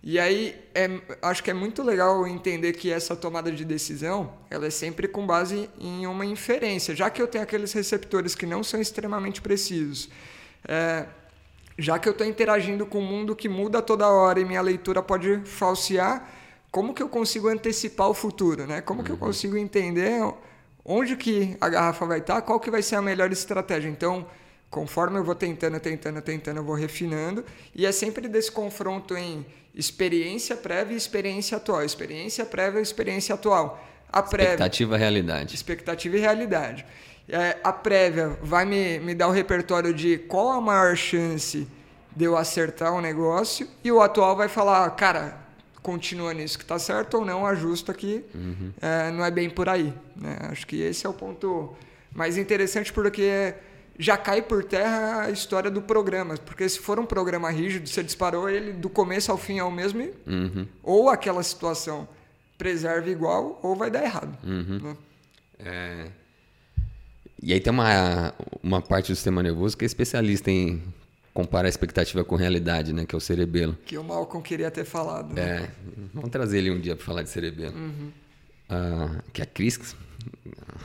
Speaker 1: E aí, é, acho que é muito legal entender que essa tomada de decisão, ela é sempre com base em uma inferência, já que eu tenho aqueles receptores que não são extremamente precisos. É, já que eu estou interagindo com um mundo que muda toda hora e minha leitura pode falsear, como que eu consigo antecipar o futuro, né? Como que eu uhum. consigo entender onde que a garrafa vai estar, qual que vai ser a melhor estratégia? Então, conforme eu vou tentando, tentando, tentando, eu vou refinando. E é sempre desse confronto em experiência prévia e experiência atual. Experiência prévia e experiência atual.
Speaker 2: A prévia, expectativa e realidade.
Speaker 1: Expectativa e realidade. É, a prévia vai me, me dar o repertório de qual a maior chance de eu acertar o negócio e o atual vai falar, cara, continua nisso que está certo ou não, ajusta que uhum. é, não é bem por aí. Né? Acho que esse é o ponto mais interessante porque já cai por terra a história do programa. Porque se for um programa rígido, você disparou ele do começo ao fim ao mesmo, uhum. ou aquela situação preserva igual, ou vai dar errado. Uhum. Né?
Speaker 2: É... E aí tem uma, uma parte do sistema nervoso que é especialista em comparar a expectativa com a realidade, né? Que é o cerebelo.
Speaker 1: Que o Malcolm queria ter falado. Né?
Speaker 2: É, vamos trazer ele um dia para falar de cerebelo. Uhum. Uh, que a Cris,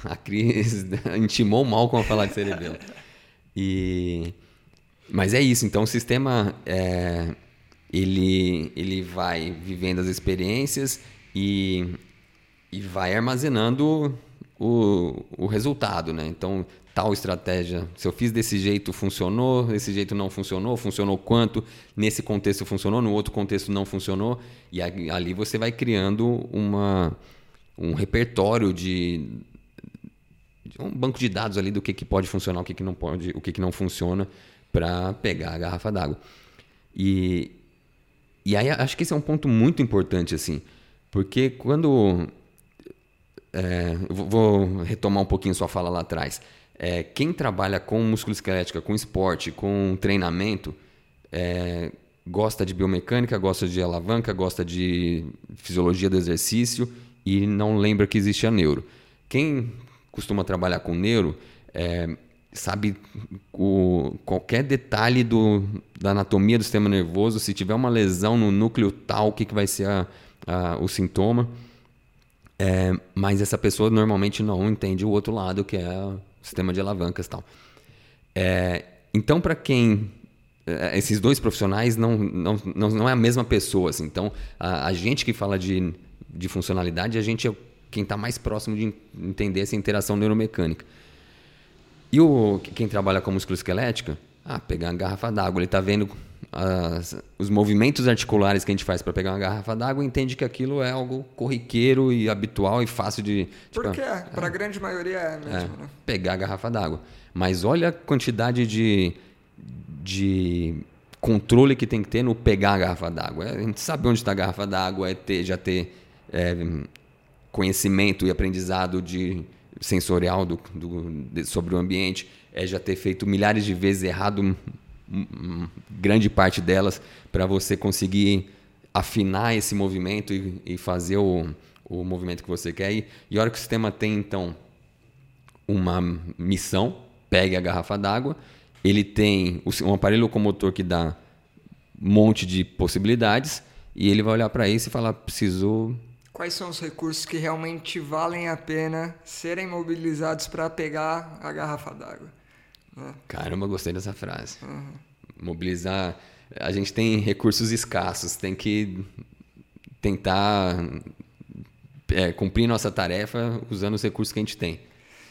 Speaker 2: a Cris intimou o Malcolm a falar de cerebelo. E mas é isso. Então o sistema é, ele ele vai vivendo as experiências e, e vai armazenando o, o resultado, né? Então tal estratégia, se eu fiz desse jeito funcionou, desse jeito não funcionou, funcionou quanto, nesse contexto funcionou, no outro contexto não funcionou, e ali você vai criando uma, um repertório de um banco de dados ali do que, que pode funcionar, o que, que não pode, o que, que não funciona para pegar a garrafa d'água. E, e aí acho que esse é um ponto muito importante, assim, porque quando. É, vou retomar um pouquinho sua fala lá atrás. É, quem trabalha com músculo esquelética, com esporte, com treinamento, é, gosta de biomecânica, gosta de alavanca, gosta de fisiologia do exercício e não lembra que existe a neuro. Quem costuma trabalhar com neuro, é, sabe o, qualquer detalhe do, da anatomia do sistema nervoso, se tiver uma lesão no núcleo tal, o que, que vai ser a, a, o sintoma. É, mas essa pessoa normalmente não entende o outro lado, que é o sistema de alavancas tal. É, então, para quem é, esses dois profissionais não, não, não, não é a mesma pessoa. Assim. Então, a, a, gente que fala de, de funcionalidade, a gente é quem está mais próximo de entender essa interação neuromecânica. E o, quem trabalha com músculo esquelética, ah, pegar uma garrafa d'água, ele está vendo as, os movimentos articulares que a gente faz para pegar uma garrafa d'água entende que aquilo é algo corriqueiro e habitual e fácil de.
Speaker 1: Tipo, Porque é, para a grande maioria é mesmo, é, né?
Speaker 2: Pegar a garrafa d'água. Mas olha a quantidade de, de controle que tem que ter no pegar a garrafa d'água. É, a gente sabe onde está a garrafa d'água, é ter, já ter é, conhecimento e aprendizado de sensorial do, do de, sobre o ambiente, é já ter feito milhares de vezes errado grande parte delas para você conseguir afinar esse movimento e, e fazer o, o movimento que você quer. E, e a hora que o sistema tem, então, uma missão, pegue a garrafa d'água, ele tem um aparelho locomotor que dá um monte de possibilidades e ele vai olhar para isso e falar, precisou...
Speaker 1: Quais são os recursos que realmente valem a pena serem mobilizados para pegar a garrafa d'água?
Speaker 2: Né? Caramba, gostei dessa frase. Uhum. Mobilizar. A gente tem recursos escassos, tem que tentar é, cumprir nossa tarefa usando os recursos que a gente tem.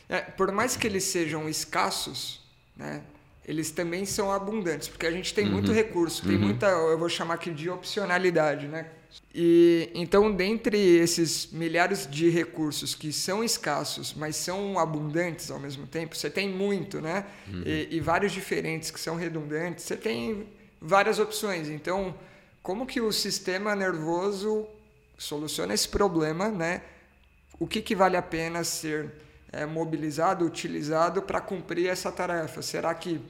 Speaker 1: É, por mais que eles sejam escassos, né, eles também são abundantes, porque a gente tem uhum. muito recurso, tem uhum. muita, eu vou chamar aqui de opcionalidade, né? E então, dentre esses milhares de recursos que são escassos, mas são abundantes ao mesmo tempo, você tem muito, né? Uhum. E, e, vários diferentes que são redundantes, você tem várias opções. Então, como que o sistema nervoso soluciona esse problema, né? O que, que vale a pena ser é, mobilizado, utilizado para cumprir essa tarefa? Será que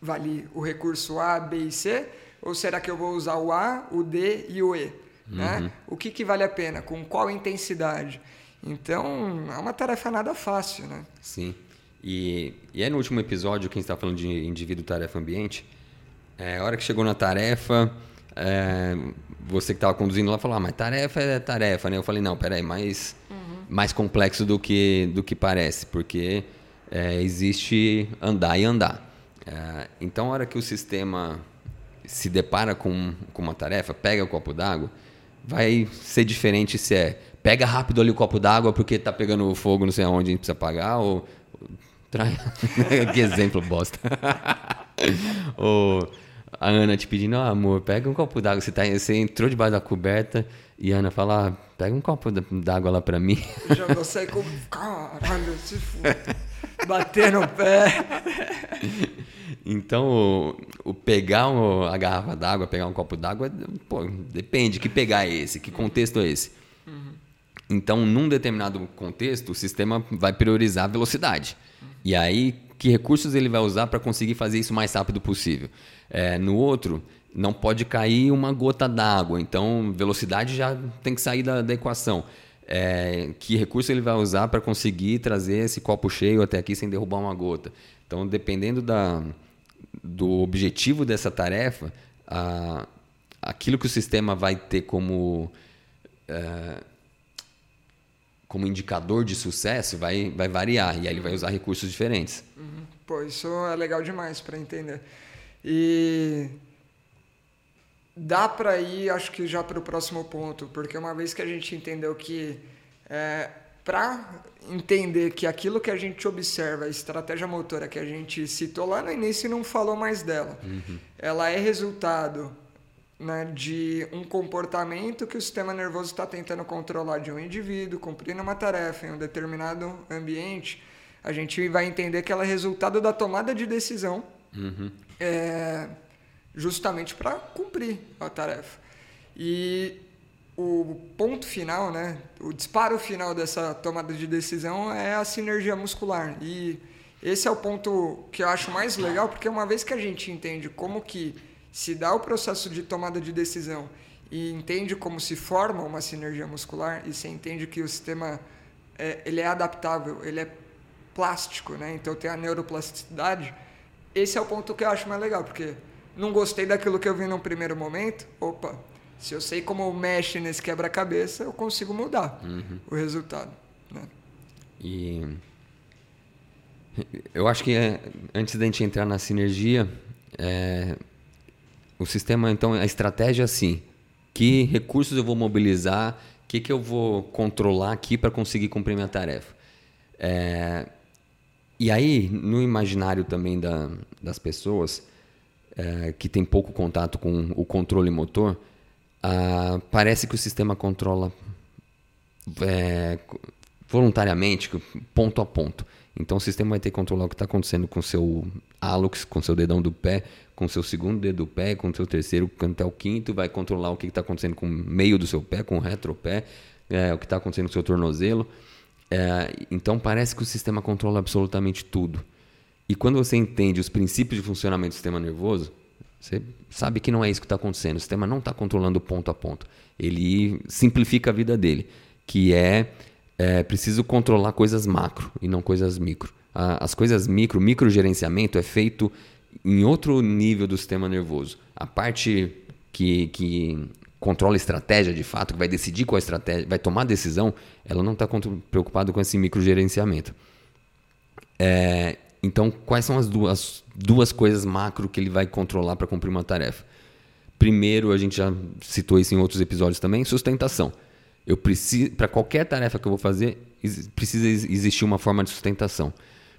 Speaker 1: vale o recurso A, B e C? Ou será que eu vou usar o A, o D e o E? Né? Uhum. O que, que vale a pena? Com qual intensidade? Então, é uma tarefa nada fácil, né?
Speaker 2: Sim. E, e é no último episódio, quem está falando de indivíduo, tarefa, ambiente, é, a hora que chegou na tarefa, é, você que estava conduzindo lá falou, ah, mas tarefa é tarefa, né? Eu falei, não, peraí, mais, uhum. Mais complexo do que, do que parece, porque é, existe andar e andar. É, então, a hora que o sistema se depara com, com uma tarefa, pega o copo d'água, vai ser diferente se é pega rápido ali o copo d'água porque tá pegando fogo não sei aonde a gente precisa pagar ou que exemplo bosta ou a Ana te pedindo oh, amor pega um copo d'água você tá você entrou debaixo da coberta e a Ana fala ah, pega um copo d'água lá para mim
Speaker 1: já vou sair como caralho se fude bater no pé
Speaker 2: então, o, o pegar o, a garrafa d'água, pegar um copo d'água, pô, depende. Que pegar é esse? Que contexto é esse? Uhum. Então, num determinado contexto, o sistema vai priorizar a velocidade. Uhum. E aí, que recursos ele vai usar para conseguir fazer isso o mais rápido possível? É, no outro, não pode cair uma gota d'água. Então, velocidade já tem que sair da, da equação. É, que recurso ele vai usar para conseguir trazer esse copo cheio até aqui sem derrubar uma gota? Então, dependendo da, do objetivo dessa tarefa, a, aquilo que o sistema vai ter como, é, como indicador de sucesso vai, vai variar e aí ele vai usar recursos diferentes.
Speaker 1: Uhum. Pô, isso é legal demais para entender. E dá para ir, acho que já para o próximo ponto, porque uma vez que a gente entendeu que é, para entender que aquilo que a gente observa, a estratégia motora que a gente citou lá no início e não falou mais dela, uhum. ela é resultado né, de um comportamento que o sistema nervoso está tentando controlar de um indivíduo, cumprindo uma tarefa em um determinado ambiente, a gente vai entender que ela é resultado da tomada de decisão uhum. é, justamente para cumprir a tarefa. E o ponto final, né, o disparo final dessa tomada de decisão é a sinergia muscular. E esse é o ponto que eu acho mais legal, porque uma vez que a gente entende como que se dá o processo de tomada de decisão e entende como se forma uma sinergia muscular e você entende que o sistema é, ele é adaptável, ele é plástico, né? Então tem a neuroplasticidade. Esse é o ponto que eu acho mais legal, porque não gostei daquilo que eu vi no primeiro momento. Opa, se eu sei como mexe nesse quebra-cabeça, eu consigo mudar uhum. o resultado. Né?
Speaker 2: E eu acho que é, antes da gente entrar na sinergia, é, o sistema, então, a estratégia é assim: que recursos eu vou mobilizar, o que, que eu vou controlar aqui para conseguir cumprir minha tarefa. É, e aí, no imaginário também da, das pessoas, é, que tem pouco contato com o controle motor, ah, parece que o sistema controla é, voluntariamente, ponto a ponto. Então o sistema vai ter que controlar o que está acontecendo com seu hálux, com seu dedão do pé, com seu segundo dedo do pé, com seu terceiro até o quinto, vai controlar o que está acontecendo com o meio do seu pé, com o retropé, é, o que está acontecendo com o seu tornozelo. É, então parece que o sistema controla absolutamente tudo. E quando você entende os princípios de funcionamento do sistema nervoso, você sabe que não é isso que está acontecendo. O sistema não está controlando ponto a ponto. Ele simplifica a vida dele, que é, é preciso controlar coisas macro e não coisas micro. As coisas micro, microgerenciamento é feito em outro nível do sistema nervoso. A parte que, que controla estratégia de fato, que vai decidir qual estratégia, vai tomar decisão, ela não está preocupada com esse microgerenciamento. É, então, quais são as duas, duas coisas macro que ele vai controlar para cumprir uma tarefa? Primeiro, a gente já citou isso em outros episódios também, sustentação. Eu preciso, para qualquer tarefa que eu vou fazer, precisa existir uma forma de sustentação.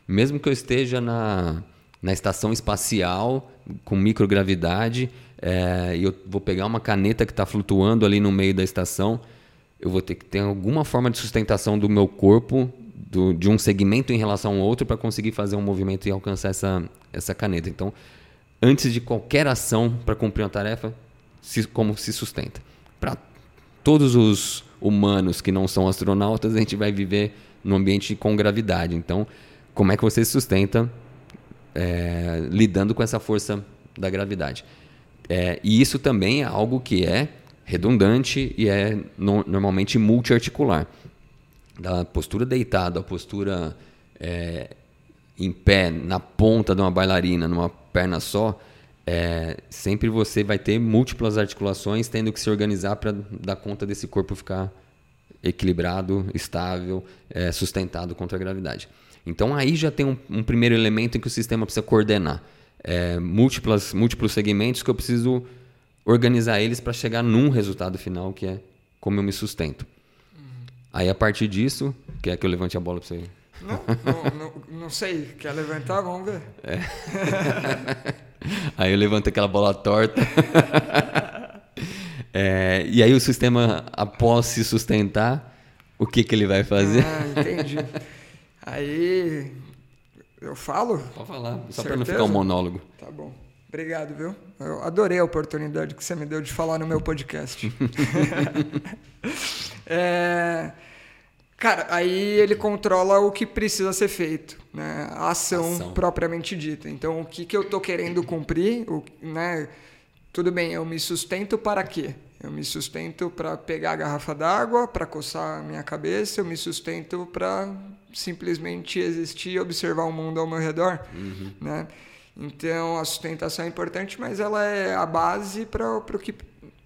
Speaker 2: Mesmo que eu esteja na, na estação espacial com microgravidade é, e eu vou pegar uma caneta que está flutuando ali no meio da estação, eu vou ter que ter alguma forma de sustentação do meu corpo do, de um segmento em relação ao outro para conseguir fazer um movimento e alcançar essa, essa caneta. Então, antes de qualquer ação para cumprir uma tarefa, se, como se sustenta. Para todos os humanos que não são astronautas, a gente vai viver num ambiente com gravidade. Então, como é que você se sustenta é, lidando com essa força da gravidade? É, e isso também é algo que é redundante e é no, normalmente multiarticular da postura deitada à postura é, em pé, na ponta de uma bailarina, numa perna só, é, sempre você vai ter múltiplas articulações tendo que se organizar para dar conta desse corpo ficar equilibrado, estável, é, sustentado contra a gravidade. Então aí já tem um, um, primeiro elemento em que o sistema precisa coordenar. É, múltiplas, múltiplos segmentos que eu preciso organizar eles para chegar num resultado final que é como eu me sustento. Aí a partir disso, quer que eu levante a bola para você?
Speaker 1: Não, não, não, não, sei. Quer levantar? Vamos ver. É.
Speaker 2: aí eu levanto aquela bola torta. é, e aí o sistema, após se sustentar, o que, que ele vai fazer?
Speaker 1: Ah, entendi. Aí eu falo?
Speaker 2: Pode falar, só para não ficar um monólogo.
Speaker 1: Tá bom. Obrigado, viu? Eu adorei a oportunidade que você me deu de falar no meu podcast. é, cara, aí ele controla o que precisa ser feito, né? A ação, ação. propriamente dita. Então, o que, que eu estou querendo cumprir, o, né? Tudo bem, eu me sustento para quê? Eu me sustento para pegar a garrafa d'água, para coçar a minha cabeça, eu me sustento para simplesmente existir e observar o mundo ao meu redor, uhum. né? Então a sustentação é importante, mas ela é a base para o que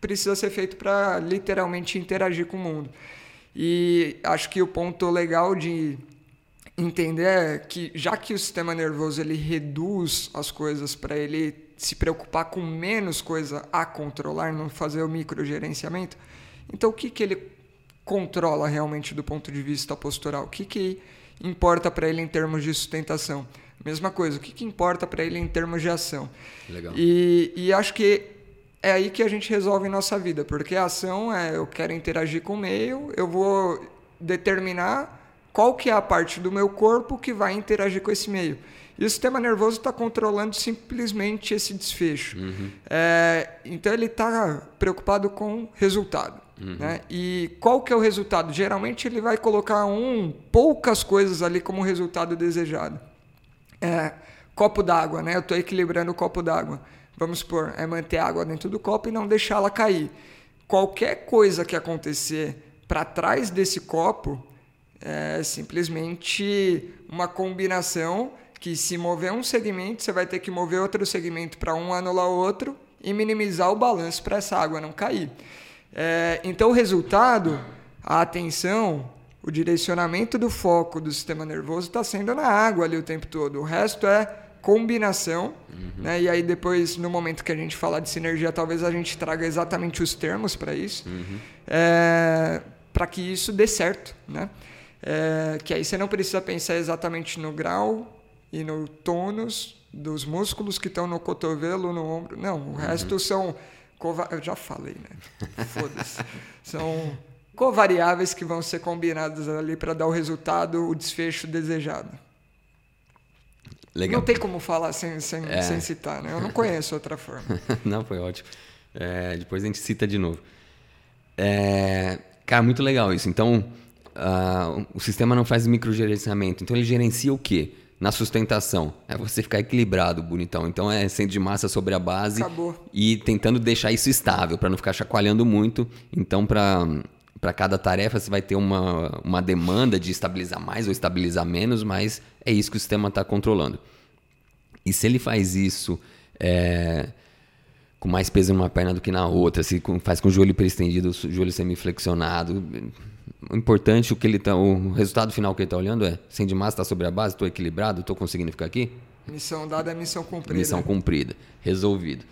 Speaker 1: precisa ser feito para literalmente interagir com o mundo. E acho que o ponto legal de entender é que já que o sistema nervoso ele reduz as coisas para ele se preocupar com menos coisa a controlar, não fazer o microgerenciamento, então o que, que ele controla realmente do ponto de vista postural? O que, que importa para ele em termos de sustentação? Mesma coisa, o que, que importa para ele em termos de ação?
Speaker 2: Legal.
Speaker 1: E, e acho que é aí que a gente resolve nossa vida, porque a ação é eu quero interagir com o meio, eu vou determinar qual que é a parte do meu corpo que vai interagir com esse meio. E o sistema nervoso está controlando simplesmente esse desfecho. Uhum. É, então ele está preocupado com resultado. Uhum. Né? E qual que é o resultado? Geralmente ele vai colocar um poucas coisas ali como resultado desejado é, copo d'água, né? Eu estou equilibrando o copo d'água. Vamos supor, é manter a água dentro do copo e não deixá-la cair. Qualquer coisa que acontecer para trás desse copo é simplesmente uma combinação que se mover um segmento, você vai ter que mover outro segmento para um anular outro e minimizar o balanço para essa água não cair. É, então o resultado, a atenção, o direcionamento do foco do sistema nervoso está sendo na água ali o tempo todo. O resto é combinação, uhum. né? E aí depois, no momento que a gente falar de sinergia, talvez a gente traga exatamente os termos para isso, uhum. é, para que isso dê certo, né? É, que aí você não precisa pensar exatamente no grau e no tônus dos músculos que estão no cotovelo, no ombro. Não, o resto uhum. são. Eu já falei, né? Foda-se. são covariáveis que vão ser combinadas ali para dar o resultado, o desfecho desejado. Legal. Não tem como falar sem, sem, é. sem citar, né? Eu não conheço outra forma.
Speaker 2: não, foi ótimo. É, depois a gente cita de novo. É, cara, muito legal isso. Então, uh, o sistema não faz microgerenciamento. Então, ele gerencia o quê? Na sustentação. É você ficar equilibrado, bonitão. Então, é centro de massa sobre a base.
Speaker 1: Acabou.
Speaker 2: E tentando deixar isso estável, para não ficar chacoalhando muito. Então, para para cada tarefa você vai ter uma, uma demanda de estabilizar mais ou estabilizar menos, mas é isso que o sistema está controlando. E se ele faz isso é, com mais peso numa perna do que na outra, se faz com o joelho hiperestendido, o joelho semiflexionado, o importante, o que ele tá, o resultado final que ele está olhando é: sem de massa está sobre a base, estou equilibrado, estou conseguindo ficar aqui?
Speaker 1: Missão dada é missão cumprida.
Speaker 2: Missão cumprida, resolvido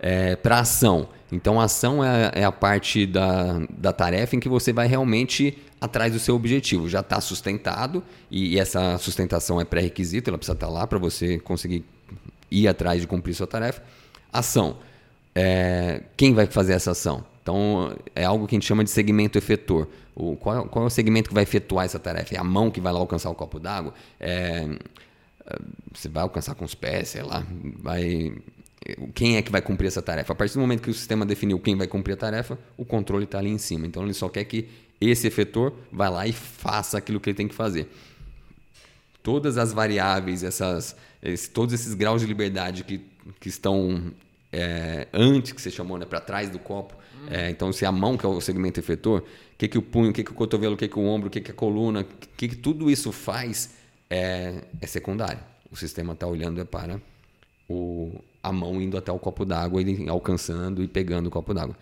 Speaker 2: é, para ação. Então, a ação é, é, a parte da, da tarefa em que você vai realmente atrás do seu objetivo. Já está sustentado e, e, essa sustentação é pré-requisito, ela precisa estar tá lá para você conseguir ir atrás de cumprir sua tarefa. Ação. É, quem vai fazer essa ação? Então, é algo que a gente chama de segmento efetor. O, qual, qual, é o segmento que vai efetuar essa tarefa? É a mão que vai lá alcançar o copo d'água? É, é você vai alcançar com os pés, sei lá, vai quem é que vai cumprir essa tarefa. A partir do momento que o sistema definiu quem vai cumprir a tarefa, o controle está ali em cima. Então ele só quer que esse efetor vá lá e faça aquilo que ele tem que fazer. Todas as variáveis, essas, esse, todos esses graus de liberdade que, que estão é, antes, que você chamou, né, para trás do copo. Hum. É, então, se a mão que é o segmento efetor, o que, que o punho, o que, que o cotovelo, o que, que o ombro, o que, que a coluna, o que, que tudo isso faz é, é secundário. O sistema está olhando é para o, a mão indo até o copo d'água, ele alcançando e pegando o copo d'água.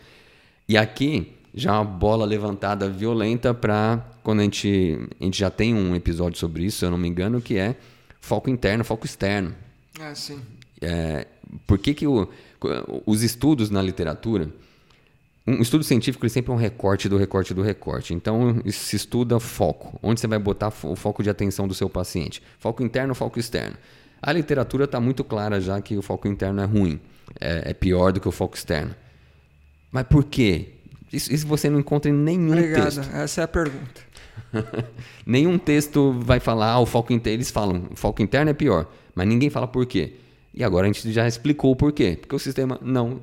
Speaker 2: E aqui já uma bola levantada violenta para quando a gente, a gente já tem um episódio sobre isso, se eu não me engano, que é foco interno, foco externo.
Speaker 1: Ah, sim.
Speaker 2: É, por que, que o, os estudos na literatura, um estudo científico ele sempre é um recorte do recorte do recorte. Então se estuda foco, onde você vai botar o foco de atenção do seu paciente. Foco interno, foco externo. A literatura está muito clara já que o foco interno é ruim, é, é, pior do que o foco externo. Mas por quê? Isso, isso você não encontra em nenhum
Speaker 1: Obrigado.
Speaker 2: texto.
Speaker 1: Essa é a pergunta.
Speaker 2: nenhum texto vai falar, ah, o foco interno. Eles falam, o foco interno é pior, mas ninguém fala por quê. E agora a gente já explicou o porquê. Porque o sistema não.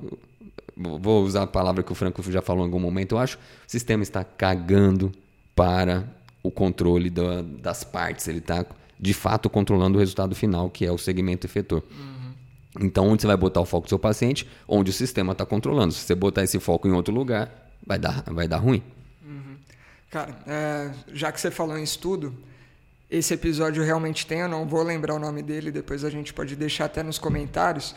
Speaker 2: Vou usar a palavra que o Franco já falou em algum momento, eu acho. O sistema está cagando para o controle da, das partes. Ele está de fato controlando o resultado final, que é o segmento efetor. Uhum. Então, onde você vai botar o foco do seu paciente? Onde o sistema está controlando. Se você botar esse foco em outro lugar, vai dar, vai dar ruim.
Speaker 1: Uhum. Cara, é, já que você falou em estudo, esse episódio realmente tem, eu não vou lembrar o nome dele, depois a gente pode deixar até nos comentários.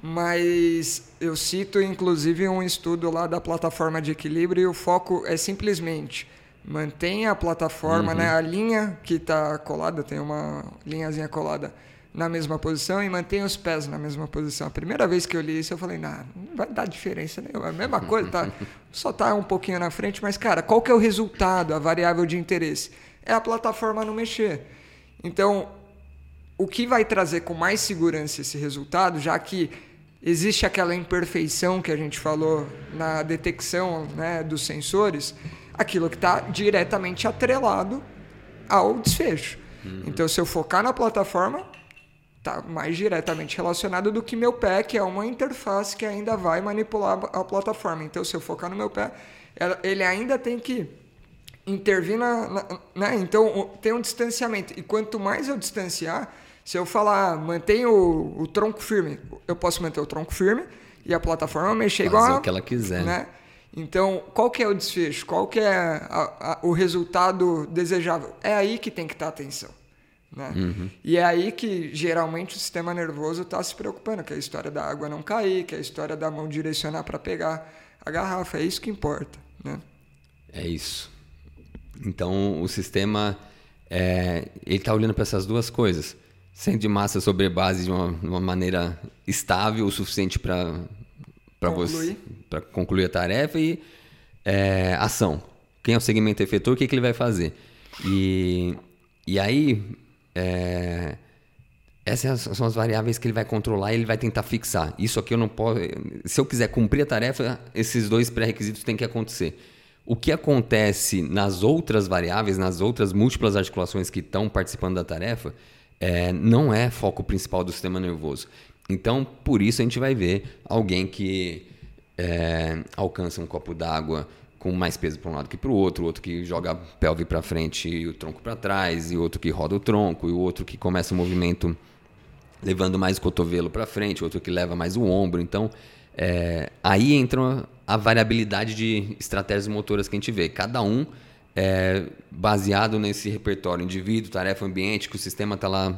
Speaker 1: Mas eu cito inclusive um estudo lá da plataforma de equilíbrio e o foco é simplesmente mantenha a plataforma, uhum. né, a linha que está colada, tem uma linhazinha colada na mesma posição e mantenha os pés na mesma posição. A primeira vez que eu li isso, eu falei, nah, não vai dar diferença nenhuma. É a mesma coisa, tá? Só tá um pouquinho na frente, mas, cara, qual que é o resultado, a variável de interesse? É a plataforma não mexer. Então, o que vai trazer com mais segurança esse resultado, já que existe aquela imperfeição que a gente falou na detecção né, dos sensores, aquilo que está diretamente atrelado ao desfecho. Uhum. Então, se eu focar na plataforma, está mais diretamente relacionado do que meu pé, que é uma interface que ainda vai manipular a plataforma. Então, se eu focar no meu pé, ele ainda tem que intervir na, na né? Então, tem um distanciamento. E quanto mais eu distanciar, se eu falar, mantenha o, o tronco firme, eu posso manter o tronco firme e a plataforma mexer
Speaker 2: Fazer
Speaker 1: igual
Speaker 2: o que ela quiser.
Speaker 1: Né? Então, qual que é o desfecho? Qual que é a, a, o resultado desejável? É aí que tem que estar atenção. Né? Uhum. E é aí que geralmente o sistema nervoso está se preocupando, que é a história da água não cair, que é a história da mão direcionar para pegar a garrafa. É isso que importa. Né?
Speaker 2: É isso. Então, o sistema é, ele está olhando para essas duas coisas. Centro de massa sobre base de uma, uma maneira estável o suficiente para para você para concluir a tarefa e é, ação. Quem é o segmento efetor, o que, que ele vai fazer? E, e aí, é, essas são as variáveis que ele vai controlar e ele vai tentar fixar. Isso aqui eu não posso. Se eu quiser cumprir a tarefa, esses dois pré-requisitos têm que acontecer. O que acontece nas outras variáveis, nas outras múltiplas articulações que estão participando da tarefa, é, não é foco principal do sistema nervoso. Então, por isso a gente vai ver alguém que é, alcança um copo d'água com mais peso para um lado que para o outro, outro que joga a pelve para frente e o tronco para trás, e outro que roda o tronco, e o outro que começa o movimento levando mais o cotovelo para frente, outro que leva mais o ombro. Então, é, aí entra a variabilidade de estratégias motoras que a gente vê. Cada um é baseado nesse repertório indivíduo, tarefa, ambiente, que o sistema está lá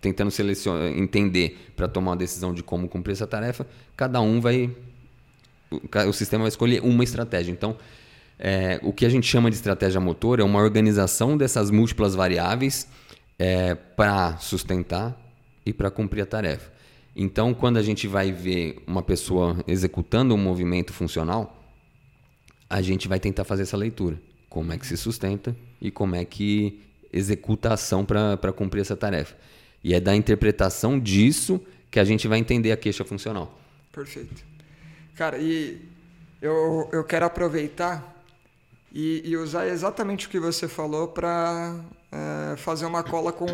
Speaker 2: tentando selecionar, entender para tomar uma decisão de como cumprir essa tarefa. Cada um vai, o sistema vai escolher uma estratégia. Então, é, o que a gente chama de estratégia motor é uma organização dessas múltiplas variáveis é, para sustentar e para cumprir a tarefa. Então, quando a gente vai ver uma pessoa executando um movimento funcional, a gente vai tentar fazer essa leitura. Como é que se sustenta e como é que executa a ação para cumprir essa tarefa. E é da interpretação disso que a gente vai entender a queixa funcional.
Speaker 1: Perfeito. Cara, e eu, eu quero aproveitar e, e usar exatamente o que você falou para é, fazer uma cola com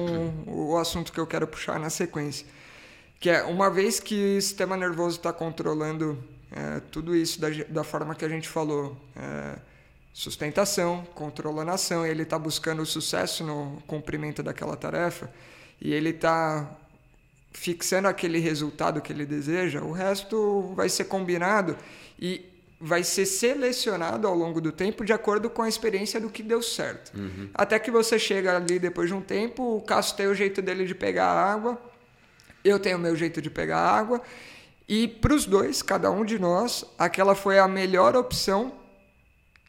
Speaker 1: o assunto que eu quero puxar na sequência. Que é, uma vez que o sistema nervoso está controlando é, tudo isso da, da forma que a gente falou, é, sustentação, controlando a ação, ele está buscando o sucesso no cumprimento daquela tarefa, e ele está fixando aquele resultado que ele deseja, o resto vai ser combinado e vai ser selecionado ao longo do tempo de acordo com a experiência do que deu certo. Uhum. Até que você chega ali depois de um tempo, o Cássio tem o jeito dele de pegar a água, eu tenho o meu jeito de pegar a água, e para os dois, cada um de nós, aquela foi a melhor opção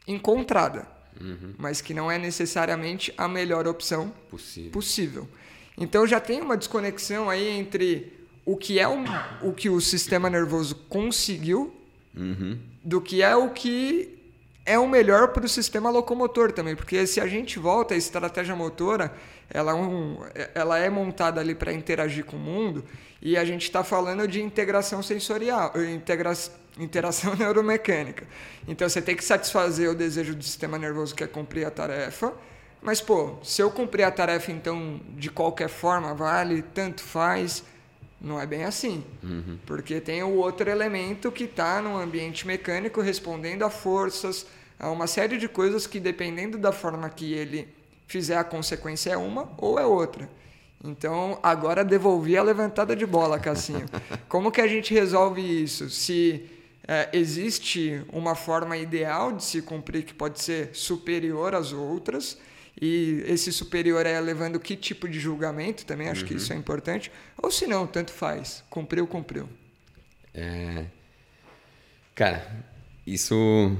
Speaker 1: encontrada, uhum. mas que não é necessariamente a melhor opção possível. possível. Então já tem uma desconexão aí entre o que é o, o que o sistema nervoso conseguiu uhum do que é o que é o melhor para o sistema locomotor também, porque se a gente volta a estratégia motora, ela é, um, ela é montada ali para interagir com o mundo e a gente está falando de integração sensorial, integra, interação neuromecânica. Então você tem que satisfazer o desejo do sistema nervoso que é cumprir a tarefa, mas pô, se eu cumprir a tarefa então de qualquer forma vale, tanto faz, não é bem assim. Uhum. Porque tem o outro elemento que está no ambiente mecânico respondendo a forças, a uma série de coisas que, dependendo da forma que ele fizer, a consequência é uma ou é outra. Então, agora devolvi a levantada de bola, Cassinho. Como que a gente resolve isso? Se é, existe uma forma ideal de se cumprir que pode ser superior às outras, e esse superior é levando que tipo de julgamento também, acho uhum. que isso é importante. Ou se não, tanto faz. Cumpriu, cumpriu.
Speaker 2: É... Cara, isso,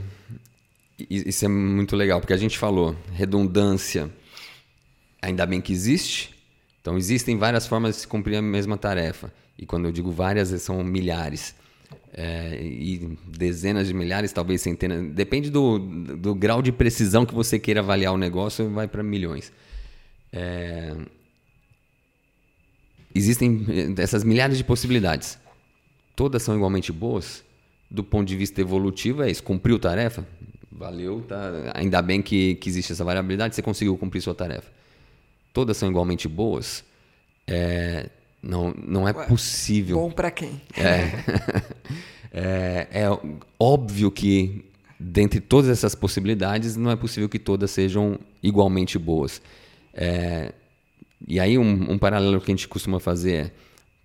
Speaker 2: isso é muito legal, porque a gente falou redundância, ainda bem que existe. Então, existem várias formas de se cumprir a mesma tarefa. E quando eu digo várias, são milhares é, e dezenas de milhares, talvez centenas, depende do, do grau de precisão que você queira avaliar o negócio, vai para milhões. É, existem essas milhares de possibilidades. Todas são igualmente boas. Do ponto de vista evolutivo, é isso. Cumpriu tarefa? Valeu, tá. Ainda bem que, que existe essa variabilidade, você conseguiu cumprir sua tarefa. Todas são igualmente boas. É, não, não é Ué, possível.
Speaker 1: Bom para quem?
Speaker 2: É. é, é óbvio que, dentre todas essas possibilidades, não é possível que todas sejam igualmente boas. É, e aí, um, um, paralelo que a gente costuma fazer é: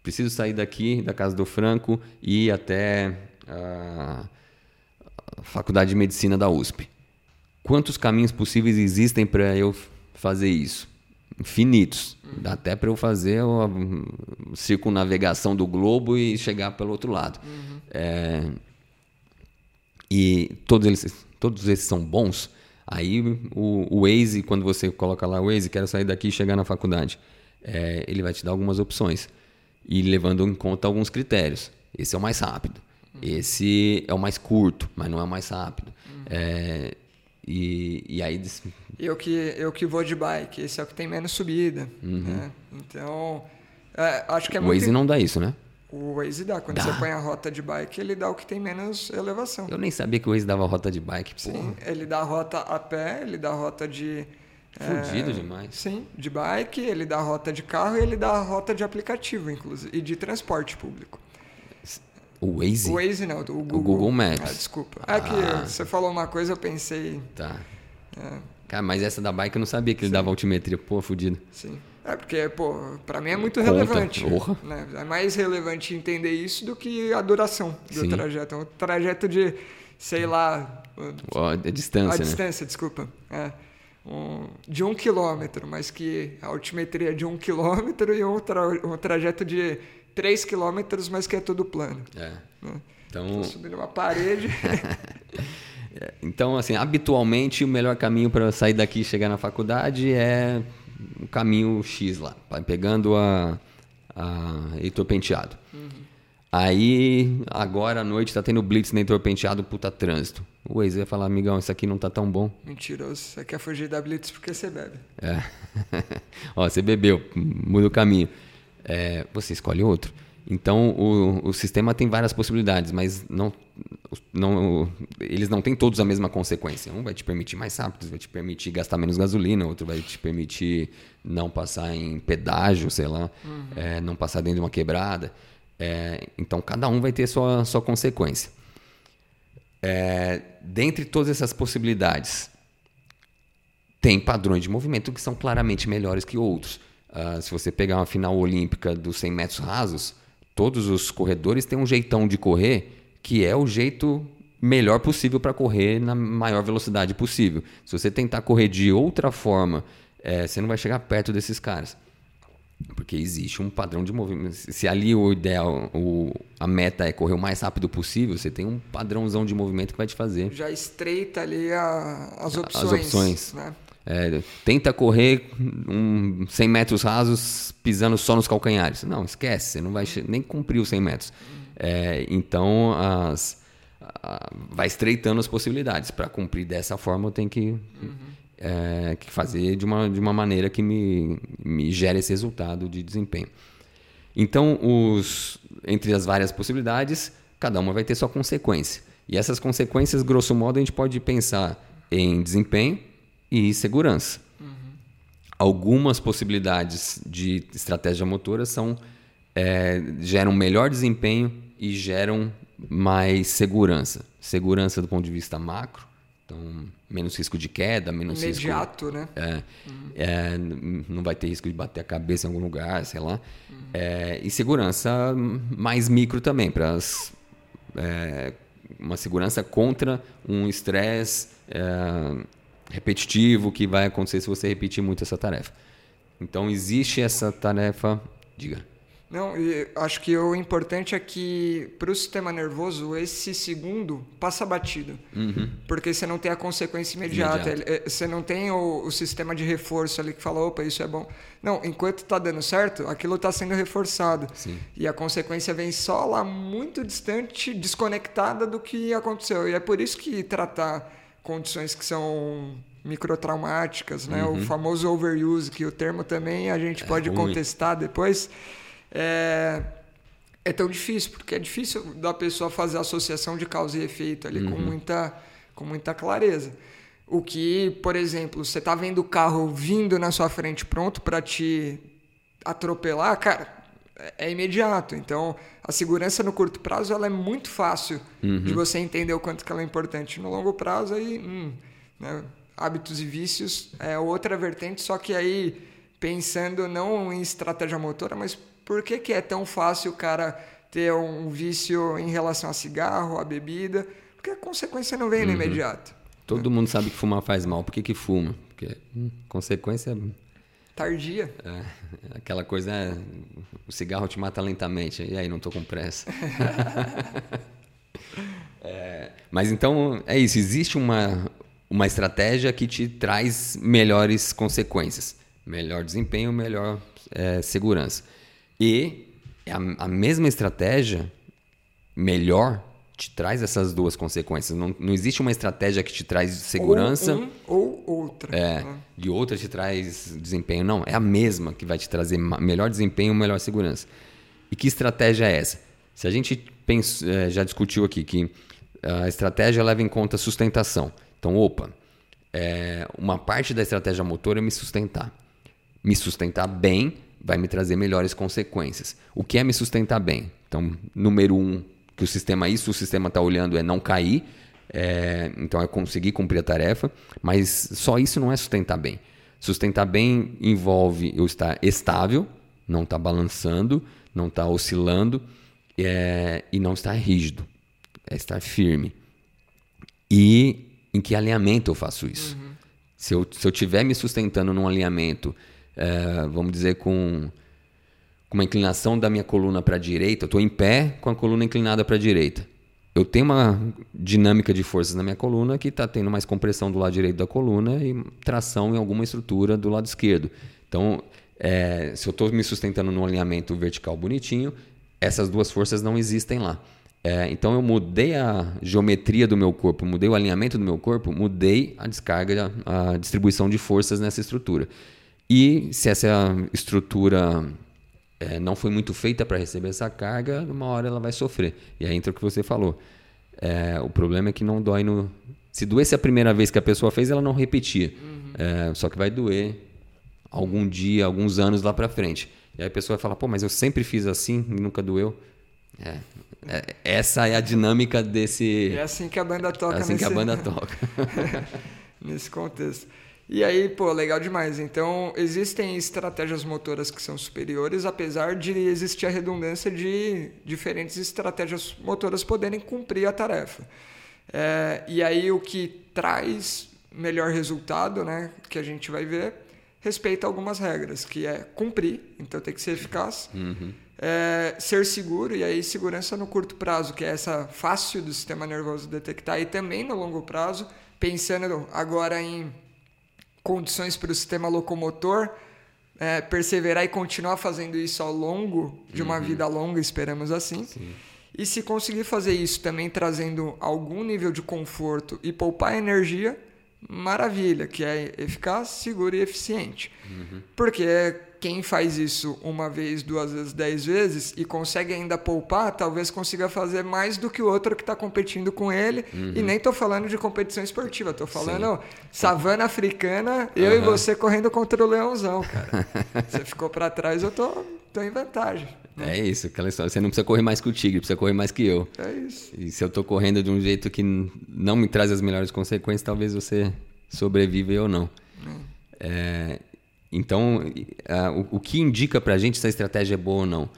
Speaker 2: preciso sair daqui, da casa do Franco, e ir até a Faculdade de Medicina da USP. Quantos caminhos possíveis existem para eu fazer isso? Infinitos. Dá até para eu fazer a circunnavegação do globo e chegar pelo outro lado. Uhum. É, e todos eles, todos esses são bons. Aí o, o Waze, quando você coloca lá o Waze, quero sair daqui e chegar na faculdade, é, ele vai te dar algumas opções. E levando em conta alguns critérios. Esse é o mais rápido. Uhum. Esse é o mais curto, mas não é o mais rápido. Uhum. É, e, e aí.
Speaker 1: Eu que, eu que vou de bike, esse é o que tem menos subida. Uhum. Né? Então, É, acho que é
Speaker 2: o
Speaker 1: muito...
Speaker 2: Waze não dá isso, né?
Speaker 1: O Waze dá. Quando
Speaker 2: Dá.
Speaker 1: você põe a rota de bike, ele dá o que tem menos elevação.
Speaker 2: Eu nem sabia que o Waze dava rota de bike, pô.
Speaker 1: Sim, ele dá rota a pé, ele dá rota de...
Speaker 2: Fudido
Speaker 1: é,
Speaker 2: demais.
Speaker 1: Sim, de bike, ele dá rota de carro e ele dá rota de aplicativo, inclusive, e de transporte público.
Speaker 2: O Waze?
Speaker 1: O Waze não, o Google.
Speaker 2: Google Maps.
Speaker 1: Ah, desculpa. É que
Speaker 2: Ah.
Speaker 1: você falou uma coisa, eu pensei.
Speaker 2: Tá.
Speaker 1: É,
Speaker 2: Cara, mas essa da bike eu não sabia que ele dava altimetria. Pô, fudido.
Speaker 1: sim. É porque, pô, pra mim é muito
Speaker 2: Conta,
Speaker 1: relevante.
Speaker 2: porra.
Speaker 1: Né? É mais relevante entender isso do que a duração do
Speaker 2: Sim.
Speaker 1: trajeto. É um trajeto de, sei lá,
Speaker 2: a distância,
Speaker 1: a
Speaker 2: né?
Speaker 1: distância, desculpa. É. Um, de um quilômetro, mas que a altimetria é de um quilômetro e um, tra um trajeto de três quilômetros, mas que é tudo plano.
Speaker 2: É.
Speaker 1: Né?
Speaker 2: Então,
Speaker 1: Tô subindo uma parede.
Speaker 2: então, assim, habitualmente o melhor caminho para sair daqui e chegar na faculdade é o caminho X lá, vai pegando a, a Heitor Penteado. Aí, agora à noite, tá tendo blitz na Heitor Penteado, puta trânsito. O Waze vai falar, amigão, isso aqui não tá tão bom.
Speaker 1: Mentiroso. Você quer fugir da Blitz porque você bebe.
Speaker 2: É. Ó, você bebeu, muda o caminho. É, você escolhe outro. Então, o, o sistema tem várias possibilidades, mas não, não, eles não têm todos a mesma consequência. Um vai te permitir mais rápido, vai te permitir gastar menos gasolina, outro vai te permitir não passar em pedágio, sei lá, é, não passar dentro de uma quebrada. É, então, cada um vai ter sua, sua consequência. É, dentre todas essas possibilidades, tem padrões de movimento que são claramente melhores que outros. Ah, se você pegar uma final olímpica dos 100 metros rasos, todos os corredores têm um jeitão de correr que é o jeito melhor possível para correr na maior velocidade possível. Se você tentar correr de outra forma, eh, você não vai chegar perto desses caras. Porque existe um padrão de movimento. Se ali o ideal, o, a meta é correr o mais rápido possível, você tem um padrãozão de movimento que vai te fazer
Speaker 1: Já estreita ali a- as opções.
Speaker 2: opções.
Speaker 1: Né?
Speaker 2: É, tenta correr um 100 metros rasos pisando só nos calcanhares. Não, esquece, você não vai nem cumprir os 100 metros. É, então, as, a- vai estreitando as possibilidades. Para cumprir dessa forma, eu tenho que, é, que fazer de uma, de uma maneira que me, me gere esse resultado de desempenho. Então, os, entre as várias possibilidades, cada uma vai ter sua consequência. E essas consequências, grosso modo, a gente pode pensar em desempenho e segurança. Algumas possibilidades de estratégia motora são é, geram melhor desempenho e geram mais segurança. Segurança do ponto de vista macro, então menos risco de queda, menos risco
Speaker 1: Imediato, né?
Speaker 2: é, é, n- não vai ter risco de bater a cabeça em algum lugar, sei lá. É, e segurança mais micro também, para uma segurança contra um estresse é, repetitivo que vai acontecer se você repetir muito essa tarefa. Então existe essa tarefa, diga.
Speaker 1: Não, acho que o importante é que para o sistema nervoso esse segundo passa batido. Porque você não tem a consequência imediata.
Speaker 2: Imediato.
Speaker 1: É, Você não tem o, o sistema de reforço ali que fala, opa, isso é bom. Não, enquanto está dando certo, aquilo está sendo reforçado.
Speaker 2: Sim.
Speaker 1: E a consequência vem só lá muito distante, desconectada do que aconteceu. E é por isso que tratar condições que são microtraumáticas, né? O famoso overuse, que o termo também a gente pode
Speaker 2: Uhum. É ruim.
Speaker 1: contestar depois, é, é tão difícil, porque é difícil da pessoa fazer a associação de causa e efeito ali
Speaker 2: Uhum.
Speaker 1: com, muita, com muita clareza. O que, por exemplo, você tá vendo o carro vindo na sua frente pronto para te atropelar, cara, é- imediato. Então, a segurança no curto prazo ela é muito fácil de você entender o quanto que ela é importante. No longo prazo, aí, hum, né, hábitos e vícios é outra vertente, só que aí pensando não em estratégia motora, mas por que, que é tão fácil o cara ter um vício em relação a cigarro, a bebida? Porque a consequência não vem no imediato.
Speaker 2: Todo mundo sabe que fumar faz mal. Por que, que fuma? Porque hum, consequência
Speaker 1: Tardia.
Speaker 2: é aquela coisa, é, o cigarro te mata lentamente. E aí, não tô com pressa. É, mas então é isso. Existe uma, uma estratégia que te traz melhores consequências, melhor desempenho, melhor é, segurança. E a, a mesma estratégia melhor te traz essas duas consequências. Não, não existe uma estratégia que te traz segurança.
Speaker 1: Ou, um, ou outra.
Speaker 2: É, né? E outra te traz desempenho. Não, é a mesma que vai te trazer melhor desempenho, melhor segurança. E que estratégia é essa? Se a gente pensa, é, já discutiu aqui que a estratégia leva em conta sustentação. Então, opa, é, uma parte da estratégia motor é me sustentar. Me sustentar bem vai me trazer melhores consequências. O que é me sustentar bem? Então, número um, que o sistema, isso o sistema está olhando é não cair, é, então é conseguir cumprir a tarefa, mas só isso não é sustentar bem. Sustentar bem envolve eu estar estável, não estar tá balançando, não estar tá oscilando é, e não estar rígido, é estar firme. E em que alinhamento eu faço isso? Uhum. Se eu estiver me sustentando num alinhamento, é, vamos dizer, com com uma inclinação da minha coluna para a direita, eu estou em pé com a coluna inclinada para a direita. Eu tenho uma dinâmica de forças na minha coluna que está tendo mais compressão do lado direito da coluna e tração em alguma estrutura do lado esquerdo. Então, é, se eu estou me sustentando num alinhamento vertical bonitinho, essas duas forças não existem lá. É, então eu mudei a geometria do meu corpo, mudei o alinhamento do meu corpo, mudei a descarga, a distribuição de forças nessa estrutura. E se essa estrutura é, não foi muito feita para receber essa carga, uma hora ela vai sofrer. E aí entra o que você falou. É, o problema é que não dói no. Se doesse a primeira vez que a pessoa fez, ela não repetia. Uhum. É, só que vai doer algum dia, alguns anos lá para frente. E aí a pessoa vai falar, pô, mas eu sempre fiz assim e nunca doeu. É, é, essa é a dinâmica desse.
Speaker 1: É assim que a banda toca.
Speaker 2: É assim nesse... que a banda toca.
Speaker 1: nesse contexto. E aí, pô, legal demais. Então, existem estratégias motoras que são superiores, apesar de existir a redundância de diferentes estratégias motoras poderem cumprir a tarefa. É, e aí, o que traz melhor resultado, né, que a gente vai ver, respeita algumas regras, que é cumprir, então tem que ser eficaz, uhum. é, ser seguro, e aí segurança no curto prazo, que é essa fácil do sistema nervoso detectar, e também no longo prazo, pensando agora em condições para o sistema locomotor é, perseverar e continuar fazendo isso ao longo de uma uhum. vida longa, esperamos assim. Sim. E se conseguir fazer isso também trazendo algum nível de conforto e poupar energia, maravilha, que é eficaz, seguro e eficiente. Uhum. Porque quem faz isso uma vez, duas vezes, dez vezes e consegue ainda poupar, talvez consiga fazer mais do que o outro que está competindo com ele. Uhum. E nem estou falando de competição esportiva, estou falando Sim. savana africana, eu uhum. e você correndo contra o leãozão, cara. você ficou para trás, eu tô, tô em vantagem.
Speaker 2: Né? É isso, aquela história. Você não precisa correr mais que o tigre, precisa correr mais que eu.
Speaker 1: É isso.
Speaker 2: E se eu estou correndo de um jeito que não me traz as melhores consequências, talvez você sobreviva ou não. Hum. É, então, uh, o, o, que indica para a gente se a estratégia é boa ou não?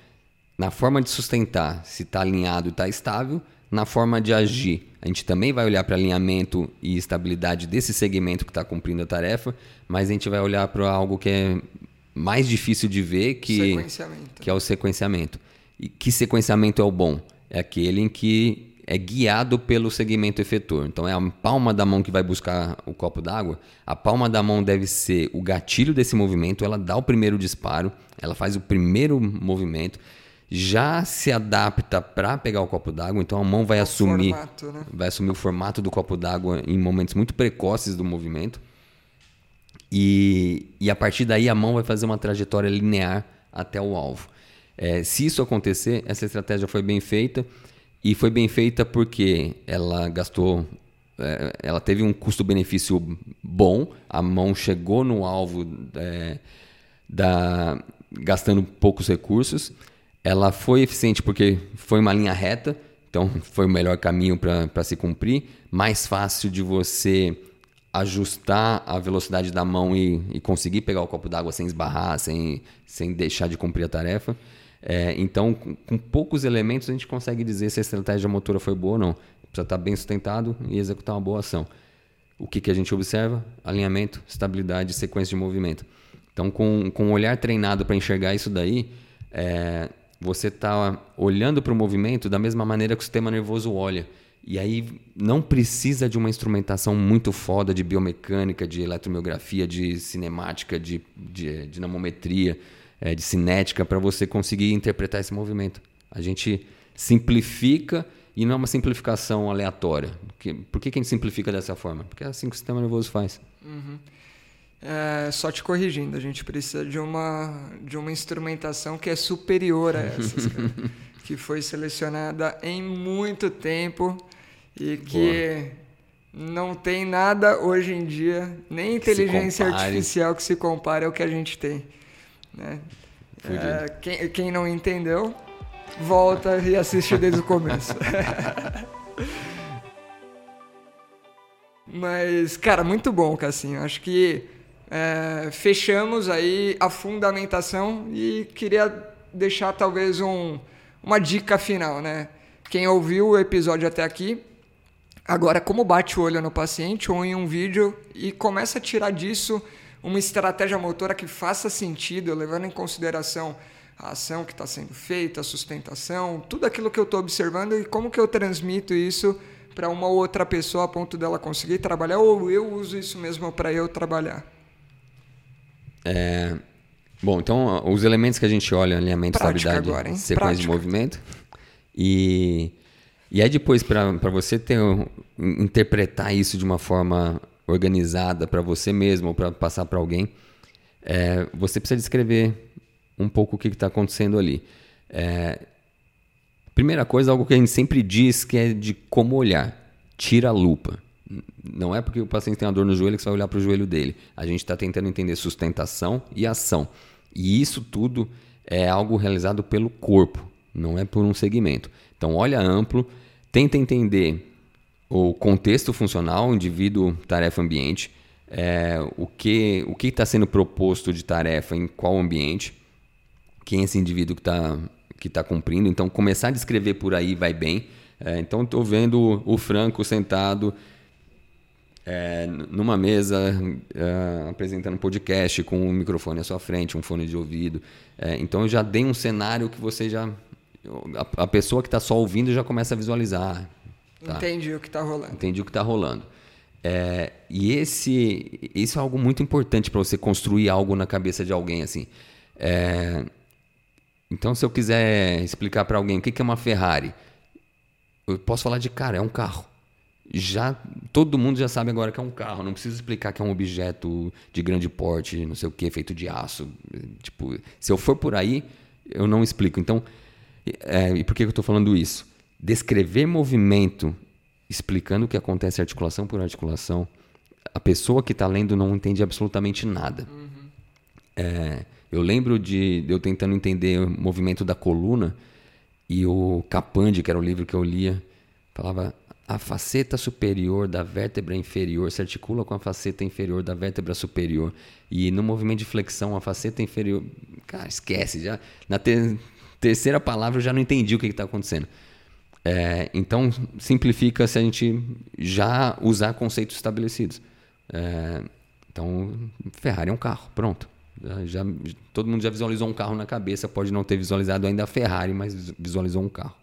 Speaker 2: Na forma de sustentar, se está alinhado e está estável, na forma de agir. A gente também vai olhar para alinhamento e estabilidade desse segmento que está cumprindo a tarefa, mas a gente vai olhar para algo que é mais difícil de ver, que, que é o sequenciamento. E que sequenciamento é o bom? É aquele em que é guiado pelo segmento efetor. Então é a palma da mão que vai buscar o copo d'água. A palma da mão deve ser o gatilho desse movimento, ela dá o primeiro disparo, ela faz o primeiro movimento, já se adapta para pegar o copo d'água, então a mão vai o assumir formato, né? vai assumir o formato do copo d'água em momentos muito precoces do movimento. E, e a partir daí a mão vai fazer uma trajetória linear até o alvo. É, se isso acontecer, essa estratégia foi bem feita e foi bem feita porque ela gastou. É, ela teve um custo-benefício bom, a mão chegou no alvo é, da, gastando poucos recursos. Ela foi eficiente porque foi uma linha reta, então foi o melhor caminho para se cumprir. Mais fácil de você ajustar a velocidade da mão e, e conseguir pegar o copo d'água sem esbarrar, sem, sem deixar de cumprir a tarefa. É, então, com, com, poucos elementos, a gente consegue dizer se a estratégia motora foi boa ou não. Precisa estar bem sustentado e executar uma boa ação. O que, que a gente observa? Alinhamento, estabilidade, sequência de movimento. Então, com, com um olhar treinado para enxergar isso daí, é, você está olhando para o movimento da mesma maneira que o sistema nervoso olha. E aí não precisa de uma instrumentação muito foda de biomecânica, de eletromiografia, de cinemática, de, de dinamometria é, de cinética para você conseguir interpretar esse movimento. A gente simplifica e não é uma simplificação aleatória. Por que, que a gente simplifica dessa forma? Porque é assim que o sistema nervoso faz.
Speaker 1: Uhum. É, só te corrigindo, a gente precisa de uma, de uma instrumentação que é superior a essas, que foi selecionada em muito tempo e que Boa. não tem nada hoje em dia, nem inteligência artificial que se compare ao que a gente tem. Né? É, quem, quem não entendeu, volta e assiste desde o começo. Mas, cara, muito bom, Cassinho. Acho que é, fechamos aí a fundamentação e queria deixar talvez um, uma dica final, né? Quem ouviu o episódio até aqui, agora como bate o olho no paciente ou em um vídeo e começa a tirar disso uma estratégia motora que faça sentido, levando em consideração a ação que está sendo feita, a sustentação, tudo aquilo que eu estou observando e como que eu transmito isso para uma outra pessoa a ponto dela conseguir trabalhar ou eu uso isso mesmo para eu trabalhar.
Speaker 2: É, bom, então os elementos que a gente olha, alinhamento, Prática estabilidade, agora, sequência Prática. de movimento. E, e aí depois, para você ter, interpretar isso de uma forma organizada para você mesmo ou para passar para alguém, é, você precisa descrever um pouco o que está acontecendo ali. É, primeira coisa, algo que a gente sempre diz que é de como olhar. Tira a lupa. Não é porque o paciente tem uma dor no joelho que você vai olhar para o joelho dele. A gente está tentando entender sustentação e ação. E isso tudo é algo realizado pelo corpo, não é por um segmento. Então, olha amplo, tenta entender o contexto funcional, indivíduo, tarefa, ambiente, é, o que o que está sendo proposto de tarefa em qual ambiente, quem é esse indivíduo que está que tá cumprindo. Então, começar a descrever por aí vai bem. É, então, estou vendo o Franco sentado é, numa mesa é, apresentando um podcast com um microfone à sua frente, um fone de ouvido. É, então eu já dei um cenário que você já. A, a pessoa que está só ouvindo já começa a visualizar.
Speaker 1: Tá? Entendi o que está rolando.
Speaker 2: Entendi o que está rolando. É, e esse, isso é algo muito importante para você construir algo na cabeça de alguém assim. É, então, se eu quiser explicar para alguém o que é uma Ferrari, eu posso falar de cara, é um carro já todo mundo já sabe agora que é um carro, não preciso explicar que é um objeto de grande porte, não sei o que, feito de aço. Tipo, se eu for por aí, eu não explico. Então, é, e por que eu estou falando isso? Descrever movimento, explicando o que acontece articulação por articulação, a pessoa que está lendo não entende absolutamente nada. Uhum. É, eu lembro de, eu tentando entender o movimento da coluna e o Capandi, que era o livro que eu lia, falava a faceta superior da vértebra inferior se articula com a faceta inferior da vértebra superior. E no movimento de flexão, a faceta inferior. Cara, esquece. já Na ter, terceira palavra eu já não entendi o que está acontecendo. É, então, simplifica se a gente já usar conceitos estabelecidos. É, então, Ferrari é um carro, pronto. Já, todo mundo já visualizou um carro na cabeça, pode não ter visualizado ainda a Ferrari, mas visualizou um carro.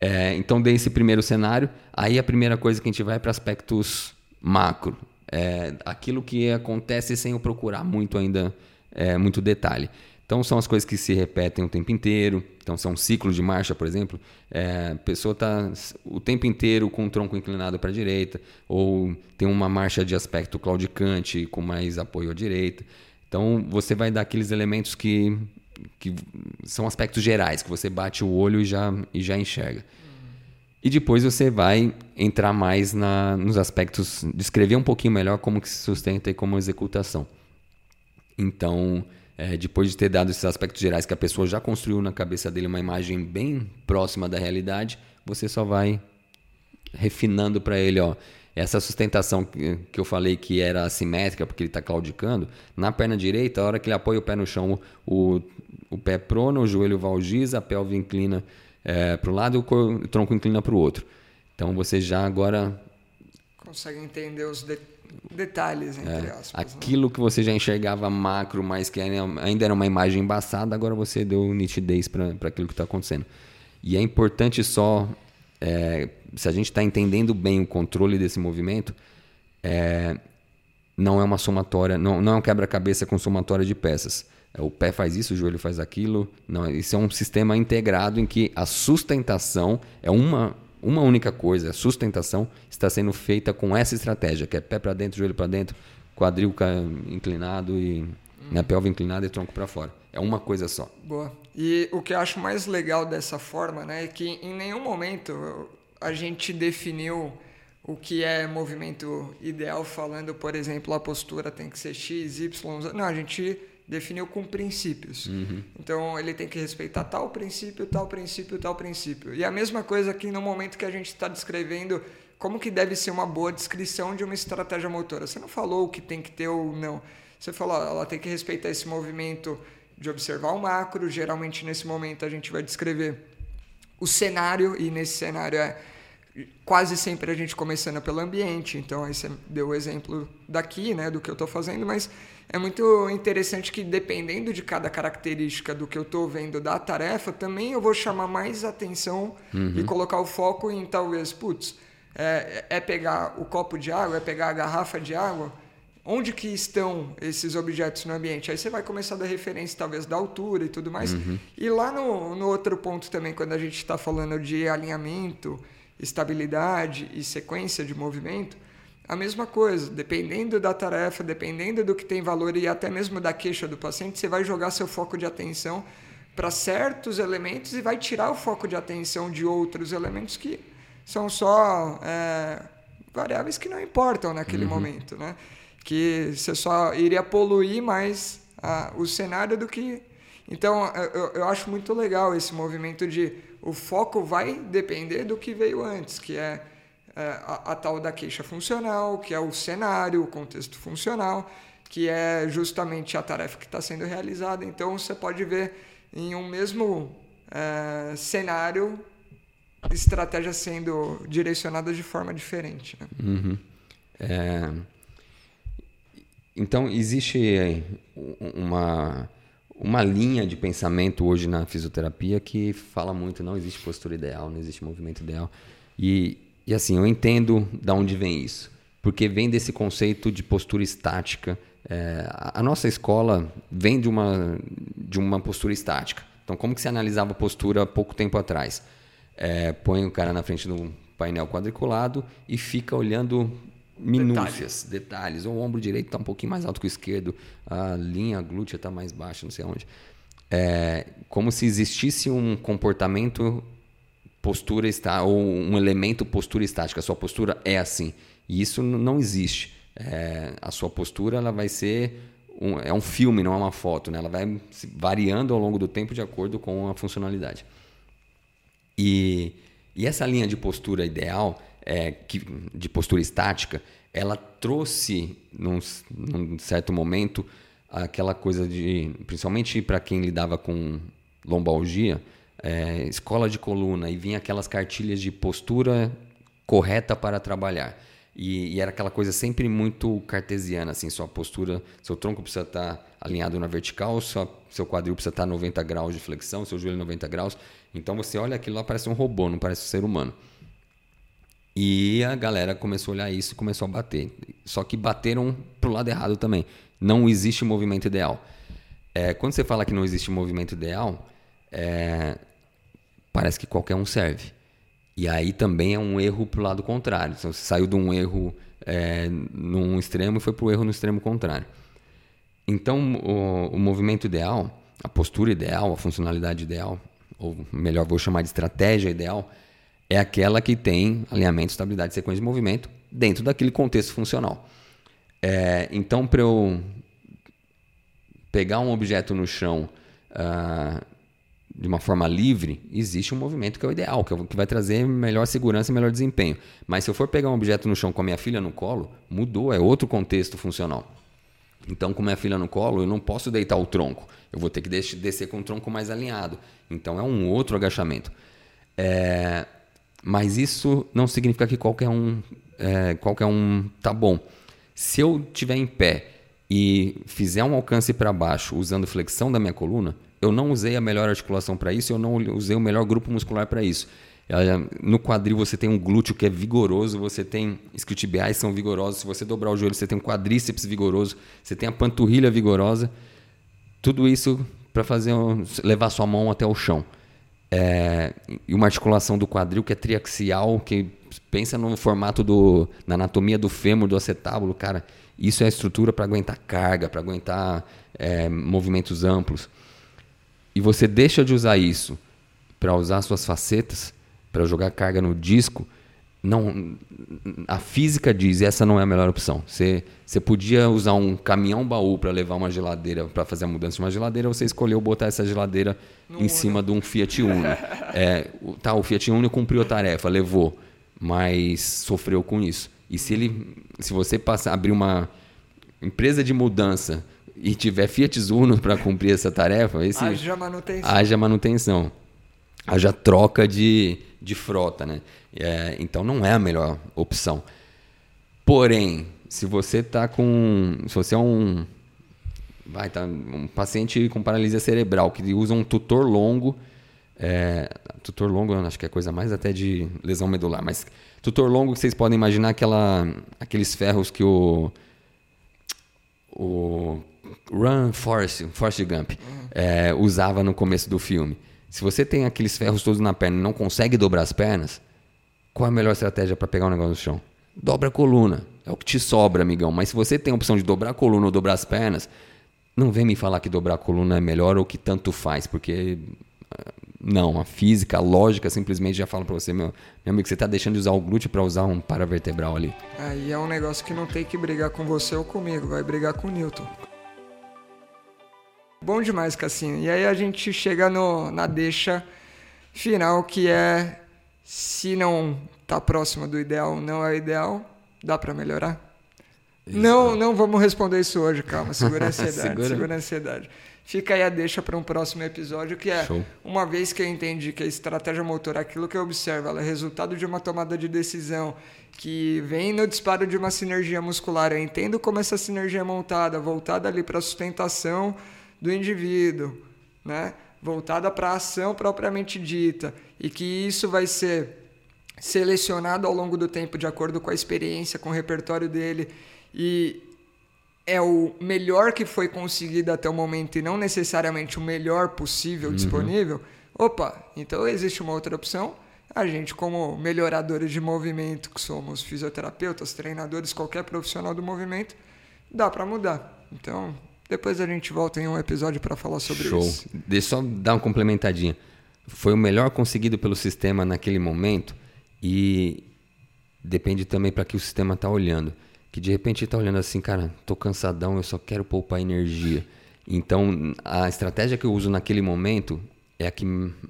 Speaker 2: É, então, dei esse primeiro cenário. Aí, a primeira coisa que a gente vai para aspectos macro. É, aquilo que acontece sem eu procurar muito ainda, é, muito detalhe. Então, são as coisas que se repetem o tempo inteiro. Então, são ciclos de marcha, por exemplo. É, a pessoa está o tempo inteiro com o tronco inclinado para a direita, ou tem uma marcha de aspecto claudicante com mais apoio à direita. Então, você vai dar aqueles elementos que que são aspectos gerais, que você bate o olho e já, e já enxerga. E depois você vai entrar mais na, nos aspectos, descrever um pouquinho melhor como que se sustenta e como executação. Então, é, depois de ter dado esses aspectos gerais que a pessoa já construiu na cabeça dele uma imagem bem próxima da realidade, você só vai refinando para ele, ó, essa sustentação que eu falei que era assimétrica, porque ele está claudicando, na perna direita, a hora que ele apoia o pé no chão, o, o pé prono, o joelho valgiza, a pelve inclina é, para o lado o, o tronco inclina para o outro. Então você já agora.
Speaker 1: Consegue entender os de detalhes, entre é, aspas.
Speaker 2: Né? Aquilo né? que você já enxergava macro, mas que ainda era uma imagem embaçada, agora você deu nitidez para aquilo que está acontecendo. E é importante só é, se a gente está entendendo bem o controle desse movimento, é, não é uma somatória, não, não é um quebra-cabeça com somatória de peças. É, o pé faz isso, o joelho faz aquilo. Não, isso é um sistema integrado em que a sustentação é uma, uma única coisa. A sustentação está sendo feita com essa estratégia, que é pé para dentro, joelho para dentro, quadril inclinado e hum. né, pelve inclinada e tronco para fora. É uma coisa só.
Speaker 1: Boa. E o que eu acho mais legal dessa forma, né, é que em nenhum momento a gente definiu o que é movimento ideal, falando, por exemplo, a postura tem que ser X, Y. Não, a gente definiu com princípios. Uhum. Então ele tem que respeitar tal princípio, tal princípio, tal princípio. E a mesma coisa aqui no momento que a gente está descrevendo como que deve ser uma boa descrição de uma estratégia motora. Você não falou o que tem que ter ou não. Você falou, ela tem que respeitar esse movimento de observar o macro. Geralmente nesse momento a gente vai descrever o cenário e nesse cenário é quase sempre a gente começando pelo ambiente. Então aí você deu o exemplo daqui, né, do que eu estou fazendo, mas é muito interessante que dependendo de cada característica do que eu estou vendo da tarefa, também eu vou chamar mais atenção uhum. e colocar o foco em talvez, putz, é, é pegar o copo de água, é pegar a garrafa de água, onde que estão esses objetos no ambiente? Aí você vai começar a dar referência talvez da altura e tudo mais. Uhum. E lá no, no outro ponto também, quando a gente está falando de alinhamento, estabilidade e sequência de movimento, a mesma coisa, dependendo da tarefa, dependendo do que tem valor e até mesmo da queixa do paciente, você vai jogar seu foco de atenção para certos elementos e vai tirar o foco de atenção de outros elementos que são só é, variáveis que não importam naquele uhum. momento, né? Que você só iria poluir mais a, o cenário do que. Então, eu, eu acho muito legal esse movimento de o foco vai depender do que veio antes, que é, é a, a, tal da queixa funcional, que é o cenário, o contexto funcional, que é justamente a tarefa que está sendo realizada. Então você pode ver em um mesmo é, cenário estratégias sendo direcionadas de forma diferente. Né?
Speaker 2: Uhum. É... Então existe uma uma linha de pensamento hoje na fisioterapia que fala muito não existe postura ideal, não existe movimento ideal. E, e assim, eu entendo de onde vem isso. Porque vem desse conceito de postura estática. É, a nossa escola vem de uma, de uma postura estática. Então, como que se analisava a postura há pouco tempo atrás? É, põe o cara na frente do painel quadriculado e fica olhando minúcias, detalhes. detalhes. O ombro direito está um pouquinho mais alto que o esquerdo, a linha glútea está mais baixa, não sei onde. É como se existisse um comportamento postura está ou um elemento postura estática. A sua postura é assim e isso não existe. É, a sua postura ela vai ser um, é um filme, não é uma foto, né? Ela vai variando ao longo do tempo de acordo com a funcionalidade. E, e essa linha de postura ideal é, que, de postura estática, ela trouxe, num, num certo momento, aquela coisa de, principalmente para quem lidava com lombalgia, é, escola de coluna, e vinha aquelas cartilhas de postura correta para trabalhar. E, e, era aquela coisa sempre muito cartesiana, assim, sua postura, seu tronco precisa estar tá alinhado na vertical, sua, seu quadril precisa estar tá 90 graus de flexão, seu joelho 90 graus. Então você olha aquilo lá, parece um robô, não parece um ser humano. E a galera começou a olhar isso e começou a bater. Só que bateram pro lado errado também. Não existe movimento ideal. É, quando você fala que não existe movimento ideal, é, parece que qualquer um serve. E aí também é um erro pro lado contrário. Então, você saiu de um erro é, num extremo e foi pro erro no extremo contrário. Então, o, o movimento ideal, a postura ideal, a funcionalidade ideal, ou melhor, vou chamar de estratégia ideal, é aquela que tem alinhamento, estabilidade sequência de movimento dentro daquele contexto funcional. É, então, para eu pegar um objeto no chão uh, de uma forma livre, existe um movimento que é o ideal, que, é o que vai trazer melhor segurança e melhor desempenho. Mas se eu for pegar um objeto no chão com a minha filha no colo, mudou, é outro contexto funcional. Então, com minha filha no colo, eu não posso deitar o tronco. Eu vou ter que descer com o tronco mais alinhado. Então, é um outro agachamento. É, mas isso não significa que qualquer um, é, qualquer um tá bom. Se eu tiver em pé e fizer um alcance para baixo usando flexão da minha coluna, eu não usei a melhor articulação para isso, eu não usei o melhor grupo muscular para isso. No quadril você tem um glúteo que é vigoroso, você tem isquiotibiais são vigorosos, se você dobrar o joelho você tem um quadríceps vigoroso, você tem a panturrilha vigorosa. tudo isso para fazer levar sua mão até o chão. É, e uma articulação do quadril que é triaxial, que pensa no formato do na anatomia do fêmur, do acetábulo, cara. Isso é a estrutura para aguentar carga, para aguentar é, movimentos amplos. E você deixa de usar isso para usar suas facetas, para jogar carga no disco, não, a física diz essa não é a melhor opção. Você, você podia usar um caminhão baú para levar uma geladeira para fazer a mudança de uma geladeira, você escolheu botar essa geladeira no em Uno. cima de um Fiat Uno. é, tá, o Fiat Uno cumpriu a tarefa, levou, mas sofreu com isso. E se ele, se você passar, abrir uma empresa de mudança e tiver Fiat Uno para cumprir essa tarefa, esse,
Speaker 1: haja manutenção.
Speaker 2: Haja manutenção. Haja troca de, de frota, né? É, então não é a melhor opção. Porém, se você está com. Se você é um. Vai, tá, um paciente com paralisia cerebral que usa um tutor longo. É, tutor longo, acho que é coisa mais até de lesão medular, mas tutor longo vocês podem imaginar aquela, aqueles ferros que o. O Run Force, Force Gump é, usava no começo do filme. Se você tem aqueles ferros todos na perna e não consegue dobrar as pernas, qual é a melhor estratégia para pegar o um negócio no chão? Dobra a coluna. É o que te sobra, amigão. Mas se você tem a opção de dobrar a coluna ou dobrar as pernas, não vem me falar que dobrar a coluna é melhor ou que tanto faz, porque não, a física, a lógica simplesmente já fala para você, meu, meu amigo, você está deixando de usar o glúteo para usar um paravertebral ali.
Speaker 1: Aí é um negócio que não tem que brigar com você ou comigo, vai brigar com o Newton. Bom demais, Cassinho. E aí a gente chega no, na deixa final que é se não está próximo do ideal, não é o ideal, dá para melhorar? Isso. Não, não vamos responder isso hoje, calma, segura a ansiedade, segura. segura a ansiedade. Fica aí a deixa para um próximo episódio, que é, Show. uma vez que eu entendi que a estratégia motor, aquilo que eu observo, ela é resultado de uma tomada de decisão que vem no disparo de uma sinergia muscular. Eu entendo como essa sinergia é montada, voltada ali para a sustentação do indivíduo, né? voltada para a ação propriamente dita e que isso vai ser selecionado ao longo do tempo de acordo com a experiência, com o repertório dele e é o melhor que foi conseguido até o momento e não necessariamente o melhor possível uhum. disponível, opa, então existe uma outra opção. A gente, como melhoradores de movimento, que somos fisioterapeutas, treinadores, qualquer profissional do movimento, dá para mudar. Então, depois a gente volta em um episódio para falar sobre
Speaker 2: Show.
Speaker 1: isso.
Speaker 2: Deixa eu só dar uma complementadinha. Foi o melhor conseguido pelo sistema naquele momento e depende também para que o sistema está olhando. Que de repente está olhando assim, cara, tô cansadão, eu só quero poupar energia. Então, a estratégia que eu uso naquele momento é a que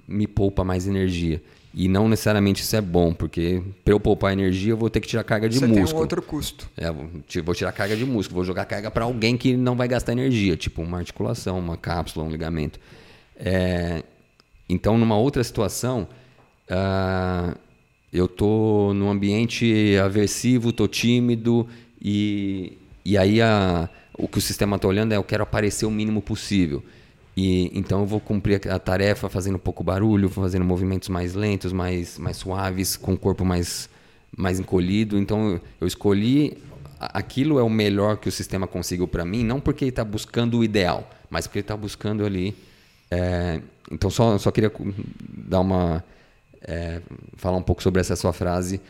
Speaker 2: me poupa mais energia. E não necessariamente isso é bom, porque para eu poupar energia eu vou ter que tirar carga de
Speaker 1: Você
Speaker 2: músculo.
Speaker 1: Tem um outro custo.
Speaker 2: É, vou tirar carga de músculo, vou jogar carga para alguém que não vai gastar energia, tipo uma articulação, uma cápsula, um ligamento. É, então, numa outra situação, uh, eu tô num ambiente aversivo, tô tímido e, e aí a, o que o sistema está olhando é eu quero aparecer o mínimo possível. E então eu vou cumprir a tarefa fazendo pouco barulho, fazendo movimentos mais lentos, mais, mais suaves, com o corpo mais, mais encolhido. Então eu escolhi aquilo é o melhor que o sistema conseguiu para mim, não porque ele está buscando o ideal, mas porque ele está buscando ali. É, então só, só queria dar uma é, falar um pouco sobre essa sua frase.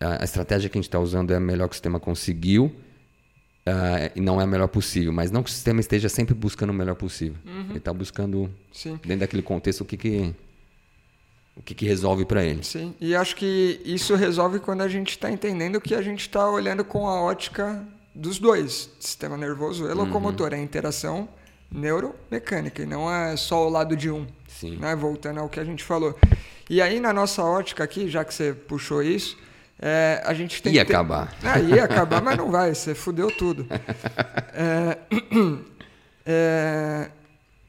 Speaker 2: A, estratégia que a gente está usando é a melhor que o sistema conseguiu Uh, e não é a melhor possível, mas não que o sistema esteja sempre buscando o melhor possível. Uhum. Ele está buscando, Sim. dentro daquele contexto, o que, que, o que, que resolve para ele.
Speaker 1: Sim, e acho que isso resolve quando a gente está entendendo que a gente está olhando com a ótica dos dois: sistema nervoso e locomotor, uhum. a interação neuromecânica, e não é só o lado de um. Sim. Né? Voltando ao que a gente falou. E aí, na nossa ótica aqui, já que você puxou isso é, a gente tem
Speaker 2: ia
Speaker 1: ter...
Speaker 2: acabar.
Speaker 1: Ah, ia acabar, mas não vai, você fudeu tudo. É, é,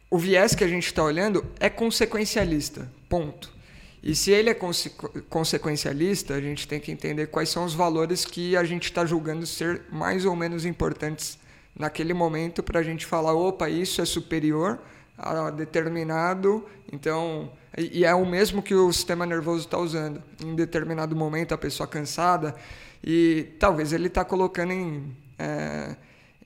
Speaker 1: o viés que a gente está olhando é consequencialista, ponto. E se ele é conse consequencialista, a gente tem que entender quais são os valores que a gente está julgando ser mais ou menos importantes naquele momento para a gente falar, opa, isso é superior a determinado, então e, é o mesmo que o sistema nervoso está usando. Em determinado momento, a pessoa cansada, e talvez ele está colocando em, é,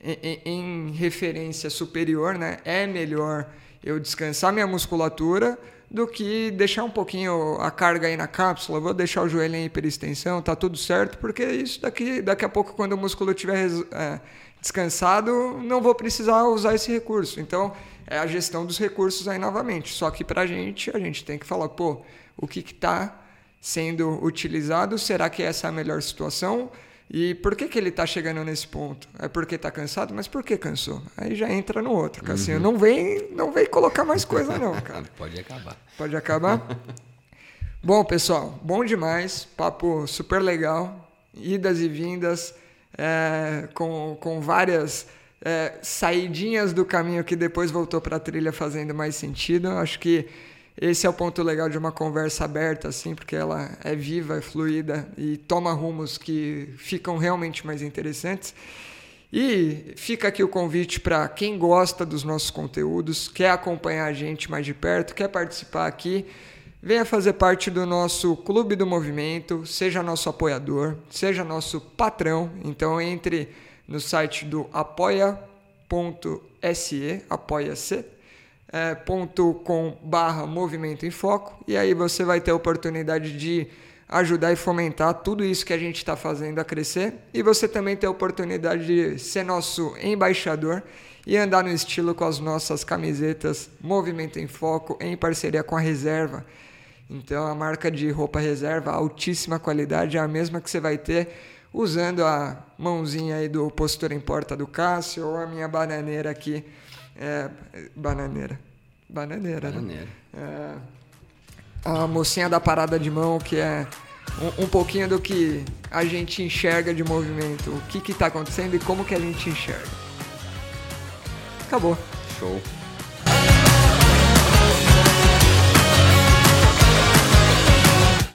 Speaker 1: em, em referência superior, né? É melhor eu descansar minha musculatura do que deixar um pouquinho a carga aí na cápsula, vou deixar o joelho em hiperextensão, tá tudo certo, porque isso daqui, daqui a pouco, quando o músculo estiver é, descansado, não vou precisar usar esse recurso. Então, é a gestão dos recursos aí novamente. Só que para a gente, a gente tem que falar, pô, o que está sendo utilizado? Será que essa é a melhor situação? E por que, que ele está chegando nesse ponto? É porque está cansado? Mas por que cansou? Aí já entra no outro. Cassinho, uhum. não vem não vem colocar mais coisa não, cara.
Speaker 2: Pode acabar.
Speaker 1: Pode acabar? bom, pessoal, bom demais. Papo super legal. Idas e vindas é, com, com várias é, saidinhas do caminho que depois voltou para a trilha fazendo mais sentido. Acho que esse é o ponto legal de uma conversa aberta, assim, porque ela é viva, é fluida e toma rumos que ficam realmente mais interessantes. E fica aqui o convite para quem gosta dos nossos conteúdos, quer acompanhar a gente mais de perto, quer participar aqui, venha fazer parte do nosso Clube do Movimento, seja nosso apoiador, seja nosso patrão. Então entre no site do apoia.se, apoia-se, é, .com barra Movimento em Foco e aí você vai ter a oportunidade de ajudar e fomentar tudo isso que a gente está fazendo a crescer e você também tem a oportunidade de ser nosso embaixador e andar no estilo com as nossas camisetas Movimento em Foco em parceria com a Reserva. Então a marca de roupa Reserva, altíssima qualidade, é a mesma que você vai ter usando a mãozinha aí do Postura em Porta do Cássio ou a minha bananeira aqui é, bananeira. Bananeira, né?
Speaker 2: Bananeira.
Speaker 1: né? É, a mocinha da parada de mão, que é um, um, pouquinho do que a gente enxerga de movimento. O que está acontecendo e como que a gente enxerga. Acabou.
Speaker 2: Show.